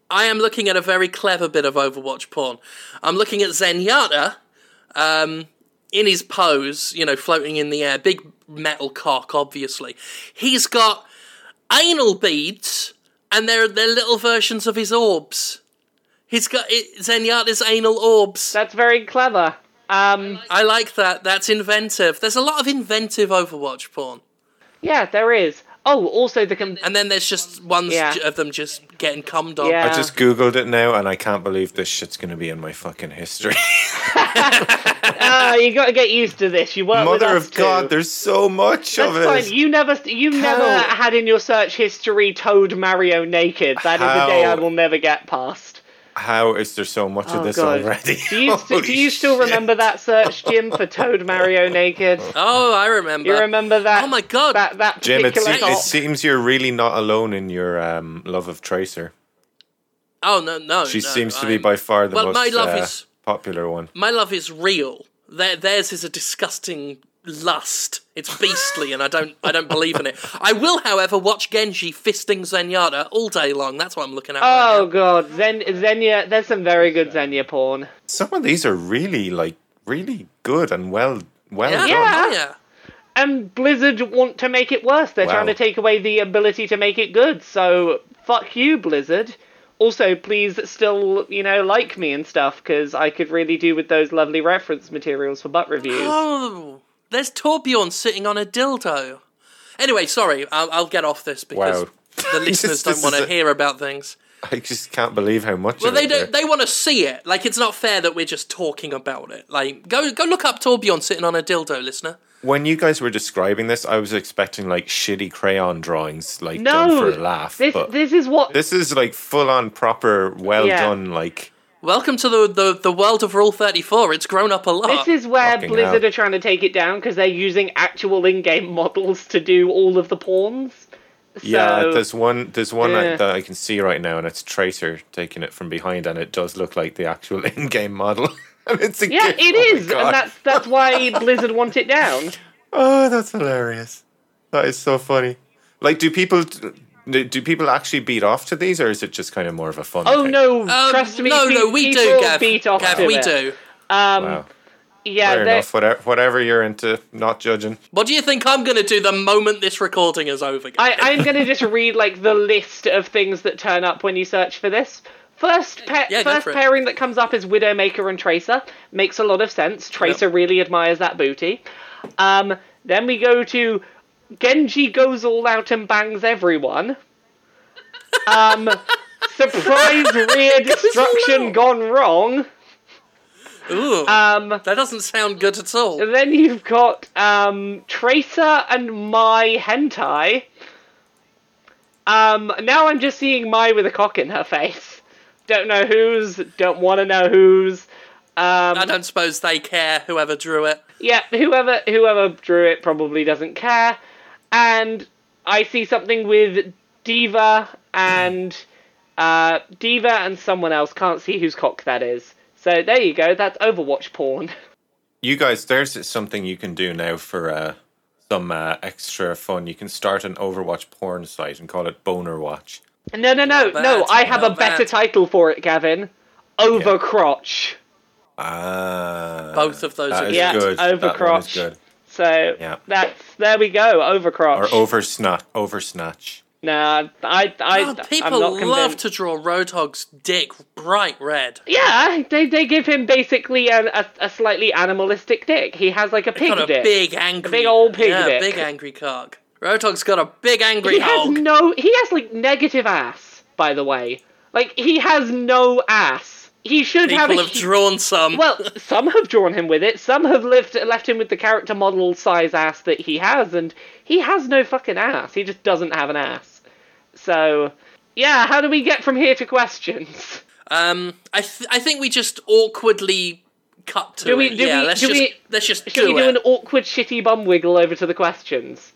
I am looking at a very clever bit of Overwatch porn. I'm looking at Zenyatta, um, in his pose, you know, floating in the air, big metal cock, obviously. He's got anal beads, and they're they're little versions of his orbs. He's got it, Zenyatta's anal orbs. That's very clever. Um, I like that. That's inventive. There's a lot of inventive Overwatch porn, yeah, there is. Oh, also the com- and then there's just ones Yeah. of them just getting cummed on. Yeah. I just googled it now, and I can't believe this shit's going to be in my fucking history. Ah, you got to get used to this. You work with Mother us of God, too. there's so much That's of fine. it. You never, you never had in your search history Toad Mario naked. That is a day I will never get past. How is there so much Oh of this god. already? Do you, st- do you still shit. remember that search, Jim, for Toad Mario naked? Oh, I remember. You remember that? Oh my God. That that Jim, it, se- it seems you're really not alone in your um, love of Tracer. Oh no, no. She no, seems to be I'm- by far the Well, most my love uh, is- popular one. my love is real. Their, theirs is a disgusting lust. It's beastly, and I don't I don't believe in it. I will, however, watch Genji fisting Zenyatta all day long. That's what I'm looking at. right Oh now. god, Zen Zenya. There's some very good Zenya porn. Some of these are really like really good and well well yeah, done. Yeah. yeah. and Blizzard want to make it worse. They're Wow. trying to take away the ability to make it good. So fuck you, Blizzard. Also, please still, you know, like me and stuff because I could really do with those lovely reference materials for butt reviews. Oh, there's Torbjorn sitting on a dildo. Anyway, sorry, I'll, I'll get off this because Wow. the listeners This- don't want to a- hear about things. I just can't believe how much. Well, of they it don't. there. They want to see it. Like it's not fair that we're just talking about it. Like go go look up Torbjorn sitting on a dildo, listener. When you guys were describing this, I was expecting like shitty crayon drawings, like No, done for a laugh. This but this is what this is like full on, proper, well Yeah. done. Like Welcome to the, the the world of Rule Thirty Four. It's grown up a lot. This is where Fucking Blizzard hell. are trying to take it down because they're using actual in-game models to do all of the pawns. yeah, there's one. There's one Yeah. that I can see right now, and it's Tracer taking it from behind, and it does look like the actual in-game model. and it's a Yeah, GIF. it Oh is, and that's that's why Blizzard want it down. Oh, that's hilarious. That is so funny. Like, do people do do people actually beat off to these, or is it just kind of more of a fun? Oh thing? no, Um, trust me, no, pe- no, we do, people Gav. beat off Gav, to we it. do. Um, Wow. yeah, Fair enough. Whatever, whatever you're into, not judging. What do you think I'm going to do the moment this recording is over? I, I'm going to just read like the list of things that turn up when you search for this. First, pa- Yeah, first pairing that comes up is Widowmaker and Tracer. Makes a lot of sense. Tracer really admires that booty. Um, then we go to Genji goes all out and bangs everyone. Um, surprise rear destruction gone wrong. Ooh, Um, that doesn't sound good at all. then you've got um, Tracer and My Hentai. Um, now I'm just seeing Mei with a cock in her face. Don't know whose, don't want to know whose. Um, I don't suppose they care. Whoever drew it. yeah, whoever whoever drew it probably doesn't care. And I see something with D.Va and uh, D.Va and someone else. Can't see whose cock that is. So there you go. That's Overwatch porn. You guys, there's something you can do now for uh, some uh, extra fun. You can start an Overwatch porn site and call it Boner Watch. No, no, no, Not no. bad, I have a better bad. title for it, Gavin. Overcrotch. Ah, Both of those are is Yeah, good. That one is Overcrotch. Good. So Yeah. that's there we go. Or Overcrotch. over snatch. Over snatch. nah, I, I, Oh, I'm people not love convinced. to draw Roadhog's dick bright red. Yeah, they they give him basically a, a, a slightly animalistic dick. He has like a pig got a dick. big angry, big old pig yeah, dick. big angry cock. Roadhog's got a big angry he has no. He has like negative ass. By the way, like he has no ass. He should have. People have drawn some. Well, some have drawn him with it. Some have left left him with the character model size ass that he has, and he has no fucking ass. He just doesn't have an ass. So, yeah. How do we get from here to questions? um, I th- I think we just awkwardly cut to Do we- it. do yeah, we- let's just we- let's just Should do we do it. an awkward, shitty bum wiggle over to the questions?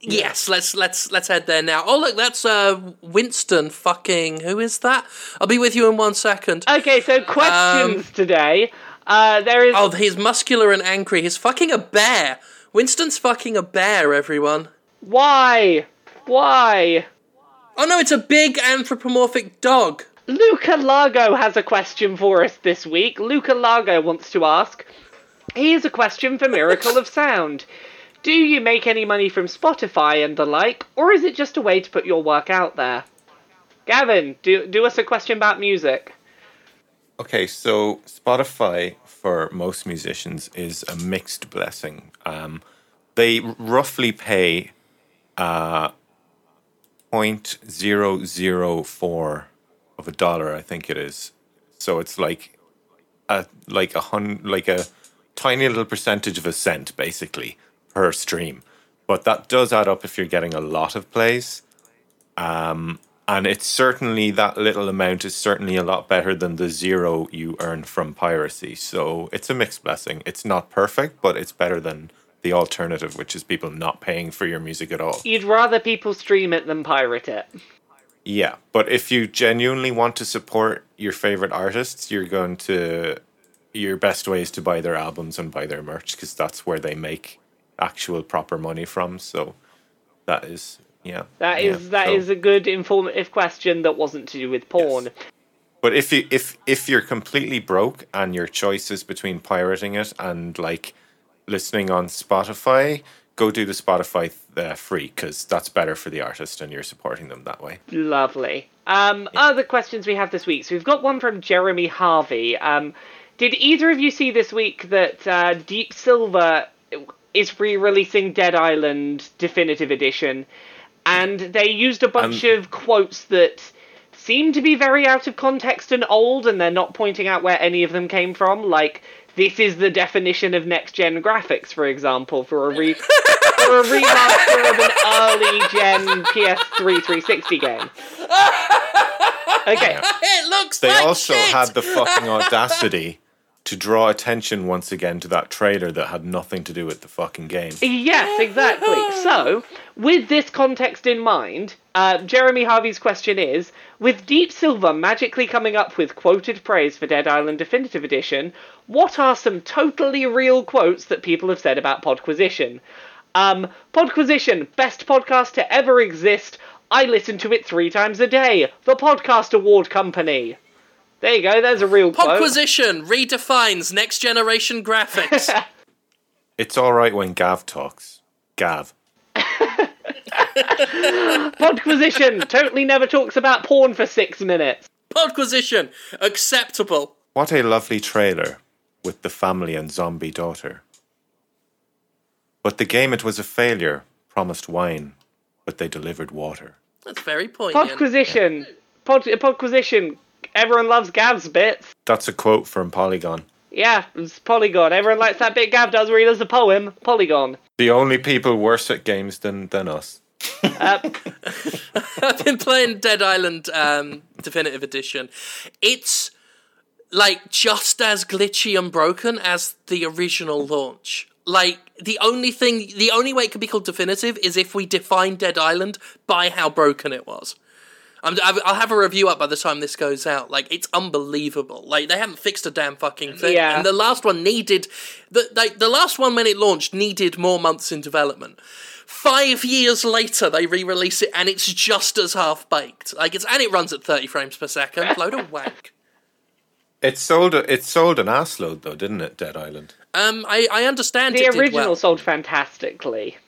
Yes, let's let's let's head there now. Oh look, that's uh Winston fucking who is that? I'll be with you in one second. Okay, so questions today. Uh, there is. oh, he's muscular and angry. He's fucking a bear. Winston's fucking a bear, everyone. Why? Why? Oh no, it's a big anthropomorphic dog. Luca Lago has a question for us this week. Luca Lago wants to ask Here's a question for Miracle of Sound. Do you make any money from Spotify and the like, or is it just a way to put your work out there? Gavin, do, do us a question about music. Okay, so Spotify for most musicians is a mixed blessing. Um, they roughly pay uh, 0.004 of a dollar, I think it is. So it's like a like a hun like a tiny little percentage of a cent, basically, per stream. But that does add up if you're getting a lot of plays um, and it's certainly that little amount is certainly a lot better than the zero you earn from piracy. So it's a mixed blessing. It's not perfect, but it's better than the alternative, which is people not paying for your music at all. You'd rather people stream it than pirate it. Yeah, but if you genuinely want to support your favorite artists, you're going to your best way is to buy their albums and buy their merch because that's where they make actual proper money from. So that is yeah. That is yeah, that so- is a good informative question that wasn't to do with porn. But if you if if you're completely broke and your choice is between pirating it and like listening on Spotify, go do the Spotify uh, free because that's better for the artist and you're supporting them that way. Lovely. Um, Other questions we have this week. So we've got one from Jeremy Harvey. Um, did either of you see this week that uh, Deep Silver is re-releasing Dead Island Definitive Edition, and they used a bunch Um, of quotes that seem to be very out of context and old, and they're not pointing out where any of them came from. Like this is the definition of next gen graphics, for example, for a re for a remaster of an early gen PS3 360 game. Okay. It looks They like also shit. had the fucking audacity to draw attention once again to that trailer that had nothing to do with the fucking game. Yes, exactly. So, with this context in mind, uh, Jeremy Harvey's question is With Deep Silver magically coming up with quoted praise for Dead Island Definitive Edition, what are some totally real quotes that people have said about Podquisition? Um, Podquisition, best podcast to ever exist. I listen to it three times a day. The Podcast Award Company. There you go, there's a real quote. Podquisition redefines next generation graphics. It's all right when Gav talks. Gav. Podquisition totally never talks about porn for six minutes. Podquisition acceptable. What a lovely trailer with the family and zombie daughter. But the game it was a failure, promised wine, but they delivered water. That's very poignant. Podquisition. Pod, Podquisition. Everyone loves Gav's bits. That's a quote from Polygon. Yeah, it's Polygon. Everyone likes that bit Gav does where he does the poem. Polygon. The only people worse at games than, than us. I've been playing Dead Island um, Definitive Edition. It's like just as glitchy and broken as the original launch. Like the only thing, the only way it could be called definitive is if we define Dead Island by how broken it was. I'm, I've- I'll have a review up by the time this goes out. Like it's unbelievable. Like they haven't fixed a damn fucking thing. Yeah. And the last one needed the like the last one when it launched needed more months in development. Five years later, they re-release it, and it's just as half baked. Like it's and it runs at thirty frames per second. Load of wank. It sold it sold an assload though, didn't it, Dead Island? Um, I, I understand The it did original well. sold fantastically.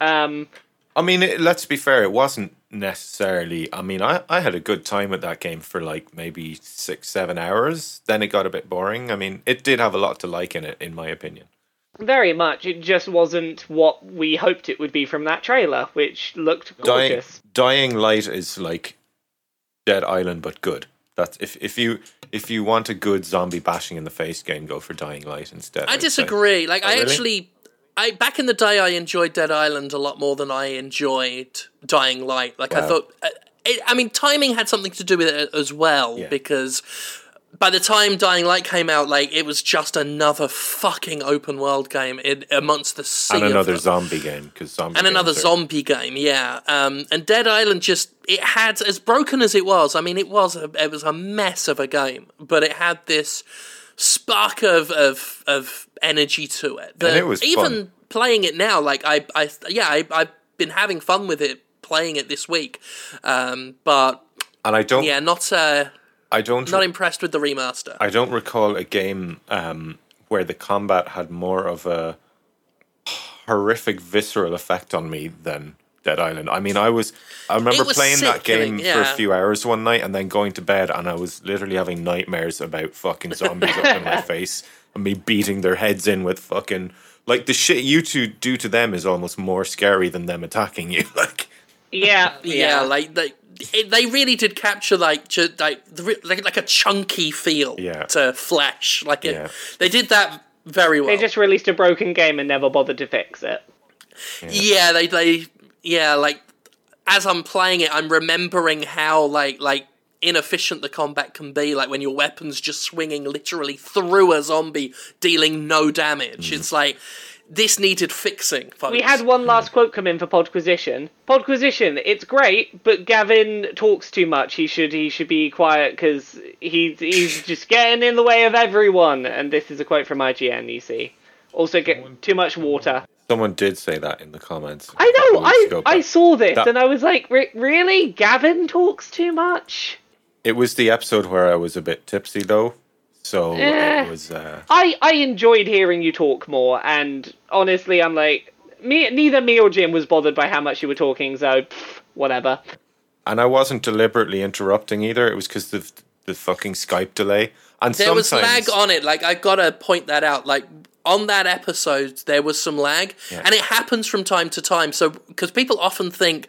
Um, I mean, it, let's be fair, it wasn't necessarily. I mean, I, I had a good time with that game for like maybe six, seven hours. Then it got a bit boring. I mean, it did have a lot to like in it, in my opinion. very much. It just wasn't what we hoped it would be from that trailer, which looked Dying, gorgeous. Dying Light is like Dead Island, but good. That's if if you if you want a good zombie bashing in the face game, go for Dying Light instead. I would say. disagree. Like oh, I really? actually, I back in the day, I enjoyed Dead Island a lot more than I enjoyed Dying Light. Like I thought, uh, it, I mean, timing had something to do with it as well Yeah. because by the time Dying Light came out, like it was just another fucking open world game in amongst the sea and another zombie game because zombie and another are- zombie game, yeah. Um, and Dead Island just it had as broken as it was. I mean, it was a, it was a mess of a game, but it had this spark of of, of energy to it. That it was even fun. playing it now. Like I, I yeah, I, I've been having fun with it playing it this week, um, but And I don't yeah, not uh, I don't not impressed with the remaster. I don't recall a game um, where the combat had more of a horrific, visceral effect on me than Dead Island. I mean, I was I remember was playing that game for a few hours one night and then going to bed, and I was literally having nightmares about fucking zombies up in my face and me beating their heads in with fucking like the shit you two do to them is almost more scary than them attacking you. Like, Yeah, yeah, like they it, they really did capture like ju- like like like a chunky feel Yeah. to flesh. Like it, Yeah. they did that very well. they just released a broken game and never bothered to fix it. yeah, they they yeah like as I'm playing it, I'm remembering how like like inefficient the combat can be. Like when your weapon's just swinging literally through a zombie, dealing no damage. Mm. It's like this needed fixing. Folks. We had one last quote come in for Podquisition. Podquisition, it's great, but Gavin talks too much. He should he should be quiet because he's he's just getting in the way of everyone. And this is a quote from IGN. You see, also get too much water. someone did say that in the comments. I know. I ago, I saw this that- and I was like, "Re- really? Gavin talks too much. It was the episode where I was a bit tipsy though, so Eh. it was. Uh, I I enjoyed hearing you talk more, and honestly, I'm like, me, neither me or Jim was bothered by how much you were talking, so pff, whatever. And I wasn't deliberately interrupting either. It was because of the fucking Skype delay. And There was lag on it. Like I gotta point that out. Like on that episode, there was some lag, Yeah. and it happens from time to time. So because people often think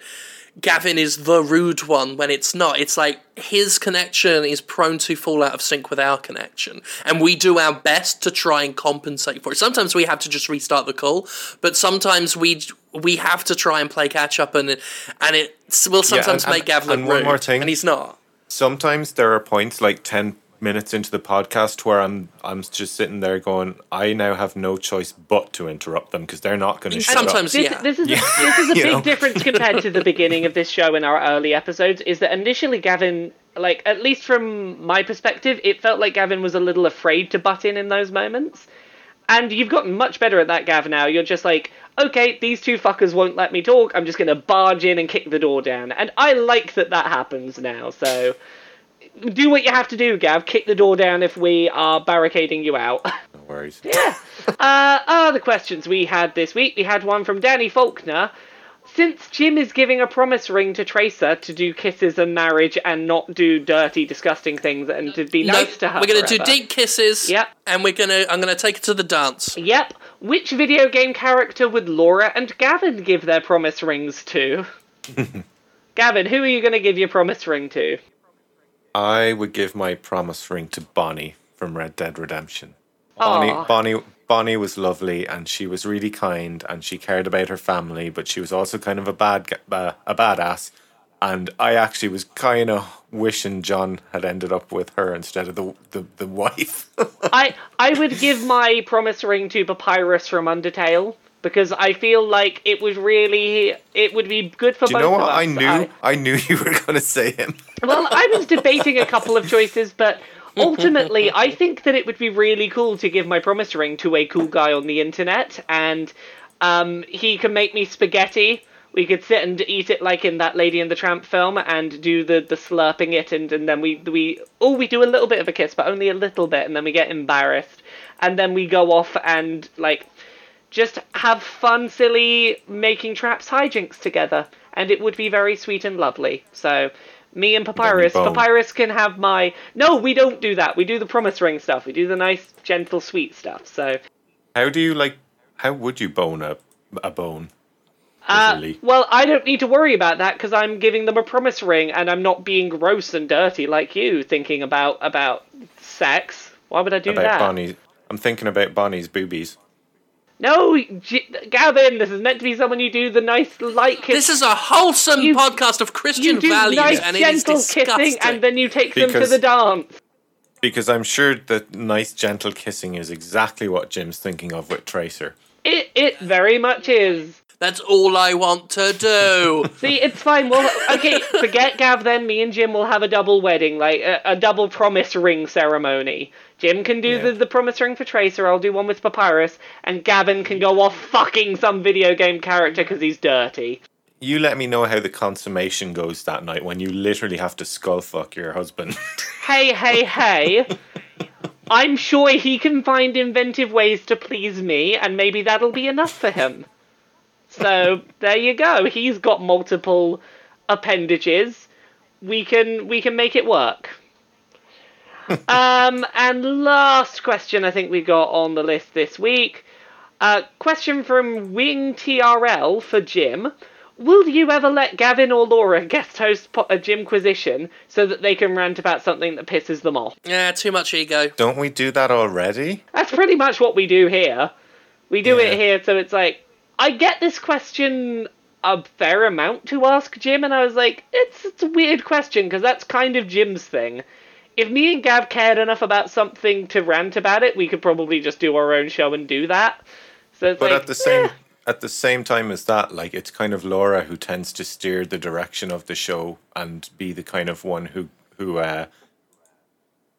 Gavin is the rude one when it's not. It's like his connection is prone to fall out of sync with our connection, and we do our best to try and compensate for it. Sometimes we have to just restart the call, but sometimes we we have to try and play catch up, and it, and it will sometimes and- make Gavin look and one more thing. and he's not. sometimes there are points like 10 minutes into the podcast where I'm I'm just sitting there going I now have no choice but to interrupt them because they're not going to shut Sometimes- up. This, Yeah. this is Yeah. a, this is a big know. difference compared to the beginning of this show in our early episodes. Is that initially Gavin, like at least from my perspective, it felt like Gavin was a little afraid to butt in in those moments. And you've gotten much better at that, Gav. Now you're just like, okay, these two fuckers won't let me talk. I'm just gonna barge in and kick the door down. And I like that that happens now. So do what you have to do, Gav. Kick the door down if we are barricading you out. No worries. Yeah. uh, other questions we had this week. We had one from Danny Faulkner. Since Jim is giving a promise ring to Tracer to do kisses and marriage and not do dirty, disgusting things and to be nice to her, we're gonna do deep kisses. Yep. And we're gonna I'm gonna take it to the dance. Yep. Which video game character would Laura and Gavin give their promise rings to? Gavin, who are you going to give your promise ring to? I would give my promise ring to Bonnie from Red Dead Redemption. Bonnie. Bonnie, Bonnie was lovely, and she was really kind, and she cared about her family, but she was also kind of a bad, uh, a badass. And I actually was kind of wishing John had ended up with her instead of the the, the wife. I I would give my promise ring to Papyrus from Undertale because I feel like it was really it would be good for Do you both know what? us. I knew, I knew you were going to say him. Well, I was debating a couple of choices, but ultimately, I think that it would be really cool to give my promise ring to a cool guy on the internet, and um, he can make me spaghetti. We could sit and eat it like in that Lady and the Tramp film, and do the, the slurping it, and, and then we we oh we do a little bit of a kiss, but only a little bit, and then we get embarrassed, and then we go off and like just have fun, silly, making traps hijinks together, and it would be very sweet and lovely. So, me and Papyrus. Papyrus can have my. No, we don't do that. We do the promise ring stuff. We do the nice, gentle, sweet stuff. So, How do you like? How would you bone a a bone? uh, well, I don't need to worry about that because I'm giving them a promise ring, and I'm not being gross and dirty like you, thinking about about sex. Why would I do about that? Bonnie. I'm thinking about Bonnie's boobies. No, G- Gavin, this is meant to be someone you do the nice light kiss. This is a wholesome You- podcast of Christian you do values, nice, and it is gentle disgusting. kissing, and then you take them to the dance. Because I'm sure that nice, gentle kissing is exactly what Jim's thinking of with Tracer. It it very much is. That's all I want to do. See, it's fine. Well, okay, forget Gav. Then me and Jim will have a double wedding, like a, a double promise ring ceremony. Jim can do Yeah. the, the promise ring for Tracer. I'll do one with Papyrus, and Gavin can go off fucking some video game character because he's dirty. You let me know how the consummation goes that night when you literally have to skull fuck your husband. Hey, hey, hey. I'm sure he can find inventive ways to please me, and maybe that'll be enough for him. So there you go. He's got multiple appendages. We can we can make it work. Um, and last question I think we got on the list this week. Uh, question from Wing TRL for Jim. Will you ever let Gavin or Laura guest host po- a Jimquisition so that they can rant about something that pisses them off? yeah, too much ego. Don't we do that already? That's pretty much what we do here. We do Yeah. it here, so it's like I get this question a fair amount to ask Jim, and I was like, it's it's a weird question because that's kind of Jim's thing. If me and Gav cared enough about something to rant about it, we could probably just do our own show and do that. So it's But like, at the same eh. at the same time as that, like it's kind of Laura who tends to steer the direction of the show and be the kind of one who who uh,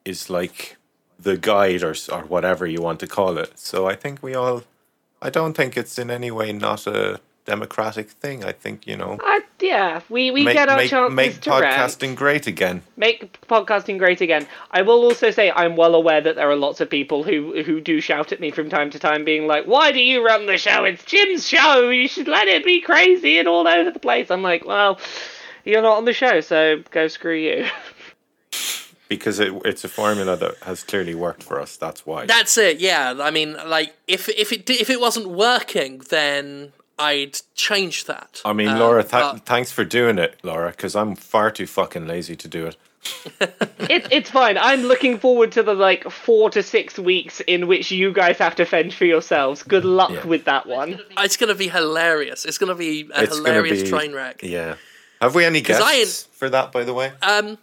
is like the guide or or whatever you want to call it. So I think we all. I don't think it's in any way not a democratic thing. I think you know. Uh, yeah, we, we Make, get our make, chances make to rant. podcasting great again. make podcasting great again. I will also say I'm well aware that there are lots of people who who do shout at me from time to time, being like, "Why do you run the show? It's Jim's show. You should let it be crazy and all over the place." I'm like, "Well, you're not on the show, so go screw you." because it, it's a formula that has clearly worked for us. That's why. That's it. Yeah, I mean, like if if it if it wasn't working, then I'd change that. I mean, Uh, Laura, th- but- thanks for doing it, Laura, because I'm far too fucking lazy to do it. it, it's fine. I'm looking forward to the like four to six weeks in which you guys have to fend for yourselves. Good luck Yeah. with that one. it's gonna be hilarious. It's gonna be a It's hilarious be train wreck. Yeah. Have we any 'Cause I guests for that, by the way? Um,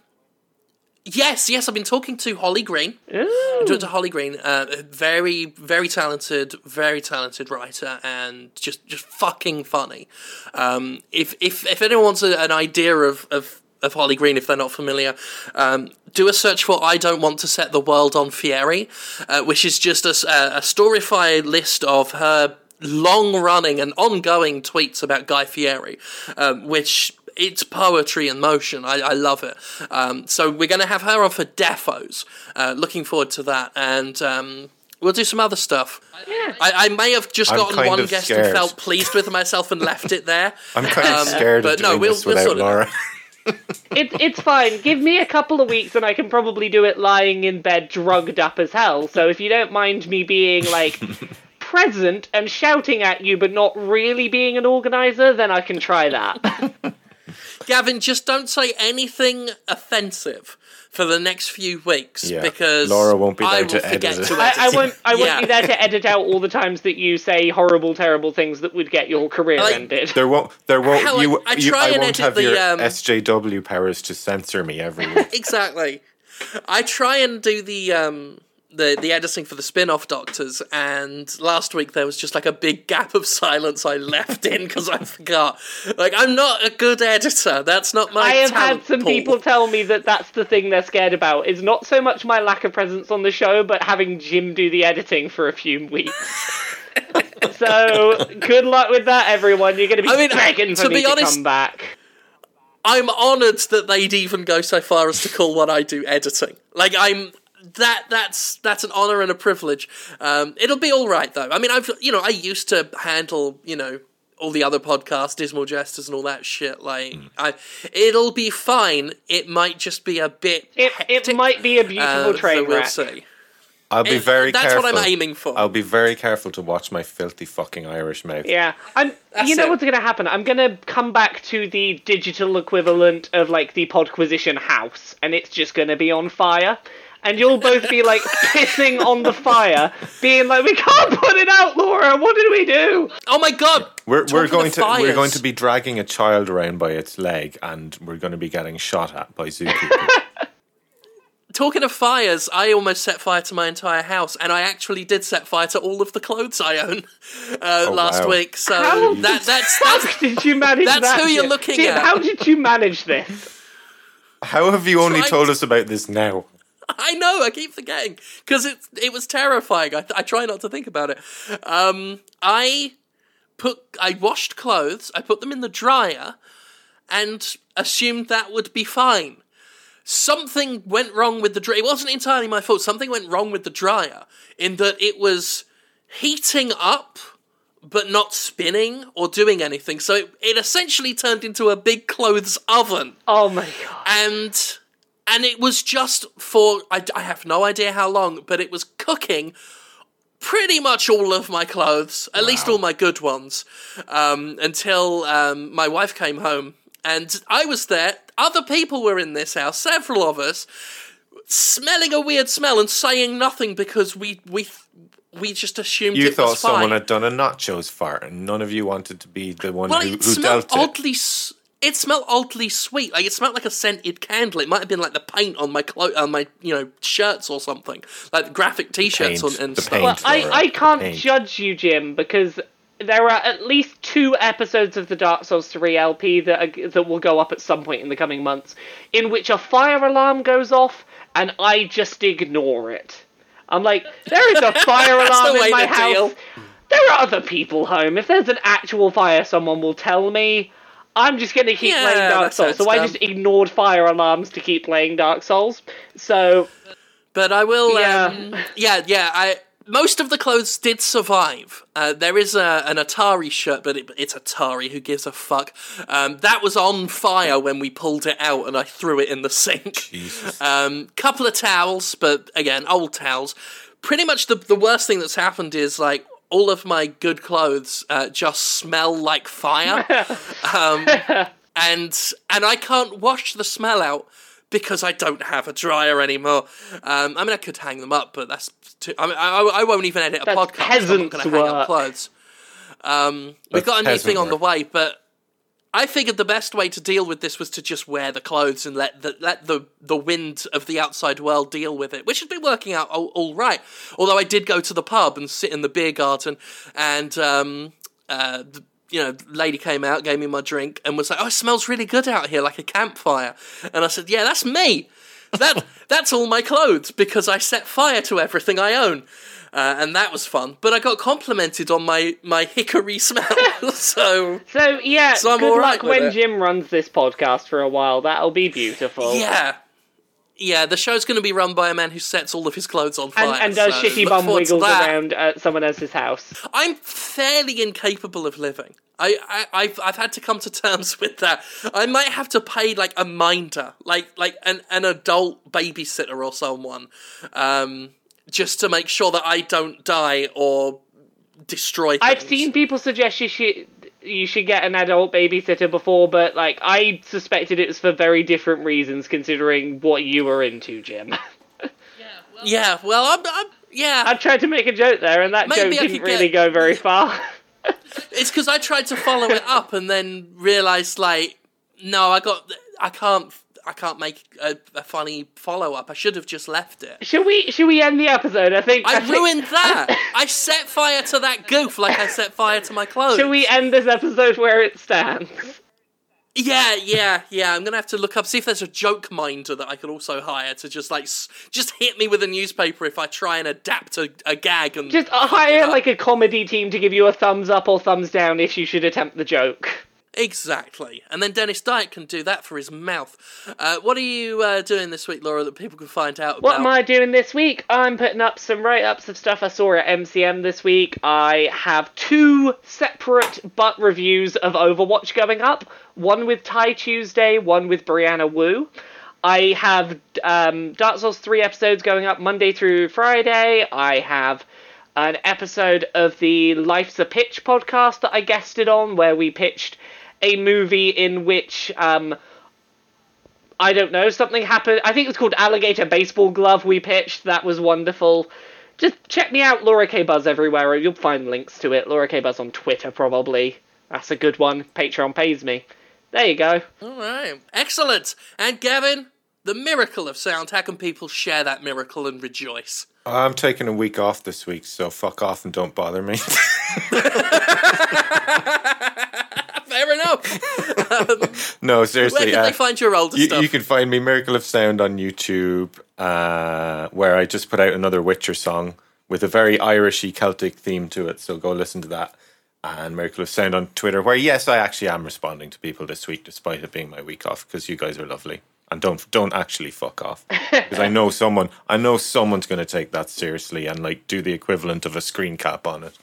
yes, yes, I've been talking to Holly Green. Ooh. Talking to Holly Green, uh, very, very talented, very talented writer, and just, just fucking funny. Um, if, if, if anyone wants a, an idea of, of, of Holly Green, if they're not familiar, um, do a search for "I Don't Want to Set the World on Fieri," uh, which is just a storyfied list of her long-running and ongoing tweets about Guy Fieri, um, which it's poetry in motion. I, I love it. Um, so we're going to have her on for defos. Uh, looking forward to that, and um, we'll do some other stuff. Yeah. I, I may have just I'm gotten one guest scared. and felt pleased with myself and left it there. I'm kind of Um, scared but of no, we'll- this we'll without sort it out. Laura. It, it's fine. Give me a couple of weeks and I can probably do it lying in bed, drugged up as hell. So if you don't mind me being like present and shouting at you, but not really being an organizer, then I can try that. Gavin, just don't say anything offensive for the next few weeks Yeah, because Laura won't be there will to edit it. to I, edit I it. won't. I won't Yeah. be there to edit out all the times that you say horrible, terrible things that would get your career Like- ended. There won't. There won't. Hell, I- you, I you, try I and won't edit have the, your um, SJW powers to censor me every week. exactly. I try and do the um the the editing for the spin-off Doctors, and last week there was just like a big gap of silence I left in because I forgot. Like I'm not a good editor. That's not my. I have had some pool. people tell me that that's the thing they're scared about. Is not so much my lack of presence on the show, but having Jim do the editing for a few weeks. so good luck with that, everyone. You're going to be I mean, begging for to me be to honest- come back. I'm honoured that they'd even go so far as to call what I do editing. Like I'm that that's that's an honour and a privilege. Um, it'll be all right though. I mean, I've you know I used to handle you know all the other podcasts, Dismal Jesters, and all that shit. Like I, it'll be fine. It might just be a bit. It, it might be a beautiful uh, train so we'll wreck. see. I'll be It- very that's careful. what I'm aiming for. I'll be very careful to watch my filthy fucking Irish mouth. Yeah, I'm. That's you know it. what's going to happen? I'm going to come back to the digital equivalent of like the Podquisition house, and it's just going to be on fire. And you'll both be like pissing on the fire, being like, "We can't put it out, Laura. What did we do?" Oh my god! We're, we're going of to we're going to be dragging a child around by its leg, and we're going to be getting shot at by zookeepers. Talking of fires, I almost set fire to my entire house, and I actually did set fire to all of the clothes I own uh, last wow. week. So How that that's Fuck that's did you manage That's that? who you're looking Jim, at. How did you manage this? How have you only Right. told us about this now? I know. I keep forgetting because it it was terrifying. I, I try not to think about it. Um, I put I washed clothes. I put them in the dryer, and assumed that would be fine. Something went wrong with the dryer. It wasn't entirely my fault. Something went wrong with the dryer in that it was heating up but not spinning or doing anything. So it, it essentially turned into a big clothes oven Oh my god! and and it was just for I, I have no idea how long but it was cooking pretty much all of my clothes at least all my good ones um, until um, my wife came home and i was there other people were in this house several of us smelling a weird smell and saying nothing because we we we just assumed You it thought was fine. someone had done a nachos fart, and none of you wanted to be the one Well, who, it who smelled dealt it. oddly. s- It smelled oddly sweet. Like it smelled like a scented candle. It might have been like the paint on my clo- on my you know shirts or something, like graphic T-shirts paint, on, and the stuff. paint. Well, I, I can't judge you, Jim, because there are at least two episodes of the Dark Souls 3 LP that are, that will go up at some point in the coming months, in which a fire alarm goes off, and I just ignore it. I'm like, there is a fire alarm in my house. deal. There there are other people home. If there's an actual fire, someone will tell me. I'm just going to keep Yeah, playing Dark Souls. So sounds I just ignored fire alarms to keep playing Dark Souls. So But I will. Yeah. Um, yeah, yeah. I most of the clothes did survive. Uh, there is a, an Atari shirt, but it, it's Atari. Who gives a fuck? Um, that was on fire when we pulled it out, and I threw it in the sink. Jesus. Um, couple of towels, but again, old towels. Pretty much the the worst thing that's happened is like all of my good clothes uh, just smell like fire, um, and and I can't wash the smell out because I don't have a dryer anymore. Um, I mean, I could hang them up, but that's too. I mean, I, I won't even edit a That's podcast. I'm not peasant's going to hang work. up clothes. Um, we've got a new peasant thing on the way, but I figured the best way to deal with this was to just wear the clothes and let the let the the wind of the outside world deal with it, which has been working out all, all right. Although I did go to the pub and sit in the beer garden, and um, uh, you know, lady came out, gave me my drink, and was like, "Oh, it smells really good out here, like a campfire." And I said, "Yeah, that's me. That that's all my clothes because I set fire to everything I own." Uh, and that was fun, but I got complimented on my, my hickory smell. so So yeah, So I'm good alright luck with when it. Jim runs this podcast for a while. That'll be beautiful. Yeah. Yeah, the show's going to be run by a man who sets all of his clothes on fire. And, and does so shitty bum wiggles around at someone else's house. I'm fairly incapable of living. I, I, I've, I've had to come to terms with that. I might have to pay like a minder, like like an, an adult babysitter or someone, um, just to make sure that I don't die or destroy. I've seen people suggest you should you should get an adult babysitter before, but like I suspected it was for very different reasons, considering what you were into, Jim. Yeah, well, I'm, I'm yeah. I tried to make a joke there, and that Maybe joke didn't really get- go very far. It's because I tried to follow it up and then realized like, no, I got, I can't, I can't make a, a funny follow up. I should have just left it. should we should we end the episode? I think I think- ruined that. I set fire to that goof like I set fire to my clothes. Should we end this episode where it stands? Yeah, yeah, yeah. I'm gonna have to look up see if there's a joke minder that I could also hire to just like s- just hit me with a newspaper if I try and adapt a, a gag and Just hire like a comedy team to give you a thumbs up or thumbs down if you should attempt the joke. Exactly. And then Dennis Dyke can do that for his mouth. Uh, what are you uh, doing this week, Laura, that people can find out What am I doing this week? I'm putting up some write ups of stuff I saw at MCM this week. I have two separate butt reviews of Overwatch going up one with Ty Tuesday, one with Brianna Wu. I have um, Dark Souls 3 episodes going up Monday through Friday. I have an episode of the Life's a Pitch podcast that I guested on where we pitched a movie in which. Um, I don't know, something happened. I think it was called Alligator Baseball Glove we pitched. That was wonderful. Just check me out, Laura K. Buzz everywhere. Or you'll find links to it. Laura K. Buzz on Twitter, probably. That's a good one. Patreon pays me. There you go. All right, excellent. And Gavin, the miracle of sound. How can people share that miracle and rejoice? I'm taking a week off this week, so fuck off and don't bother me. Fair enough. no, Where seriously. can uh, they find your older you, stuff? you can find me Miracle of Sound on YouTube, uh, where I just put out another Witcher song with a very Irishy Celtic theme to it. So go listen to that. And Miracle of Sound on Twitter, where yes, I actually am responding to people this week, despite it being my week off, because you guys are lovely. And don't don't actually fuck off, because I know someone I know someone's going to take that seriously and like do the equivalent of a screen cap on it.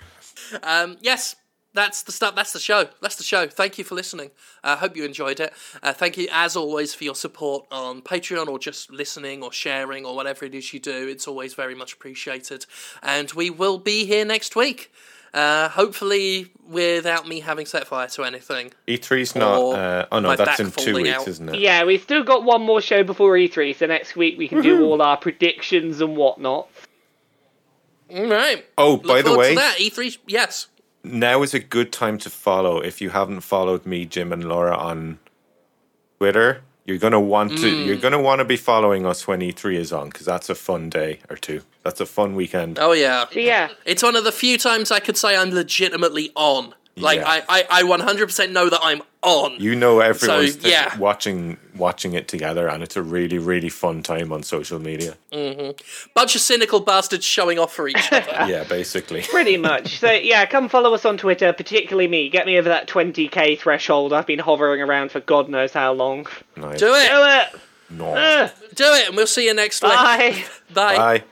Um, yes, that's the stuff. That's the show. That's the show. Thank you for listening. I uh, hope you enjoyed it. Uh, thank you, as always, for your support on Patreon or just listening or sharing or whatever it is you do. It's always very much appreciated. And we will be here next week. Uh, hopefully, without me having set fire to anything. E3's not. Uh, oh no, that's in two weeks, out. isn't it? Yeah, we've still got one more show before E3, so next week we can do all our predictions and whatnot. All right. Oh, Look by the way, to that E3. Yes. Now is a good time to follow. If you haven't followed me, Jim and Laura on Twitter, you're gonna want to. Mm. You're gonna want to be following us when E3 is on because that's a fun day or two. That's a fun weekend. Oh yeah. Yeah, It's one of the few times I could say I'm legitimately on Like Yeah. I, I, I 100% know that I'm on. You know everyone's So, th- yeah. watching watching it together, and it's a really really fun time on social media. Mm-hmm. Bunch of cynical bastards showing off for each other. yeah, basically. Pretty much. So yeah, come follow us on Twitter, particularly me. Get me over that 20k threshold. I've been hovering around for God knows how long. Nice. Do Do it. it. No. Ugh. Do it. And we'll see you next week. Bye. Bye. Bye.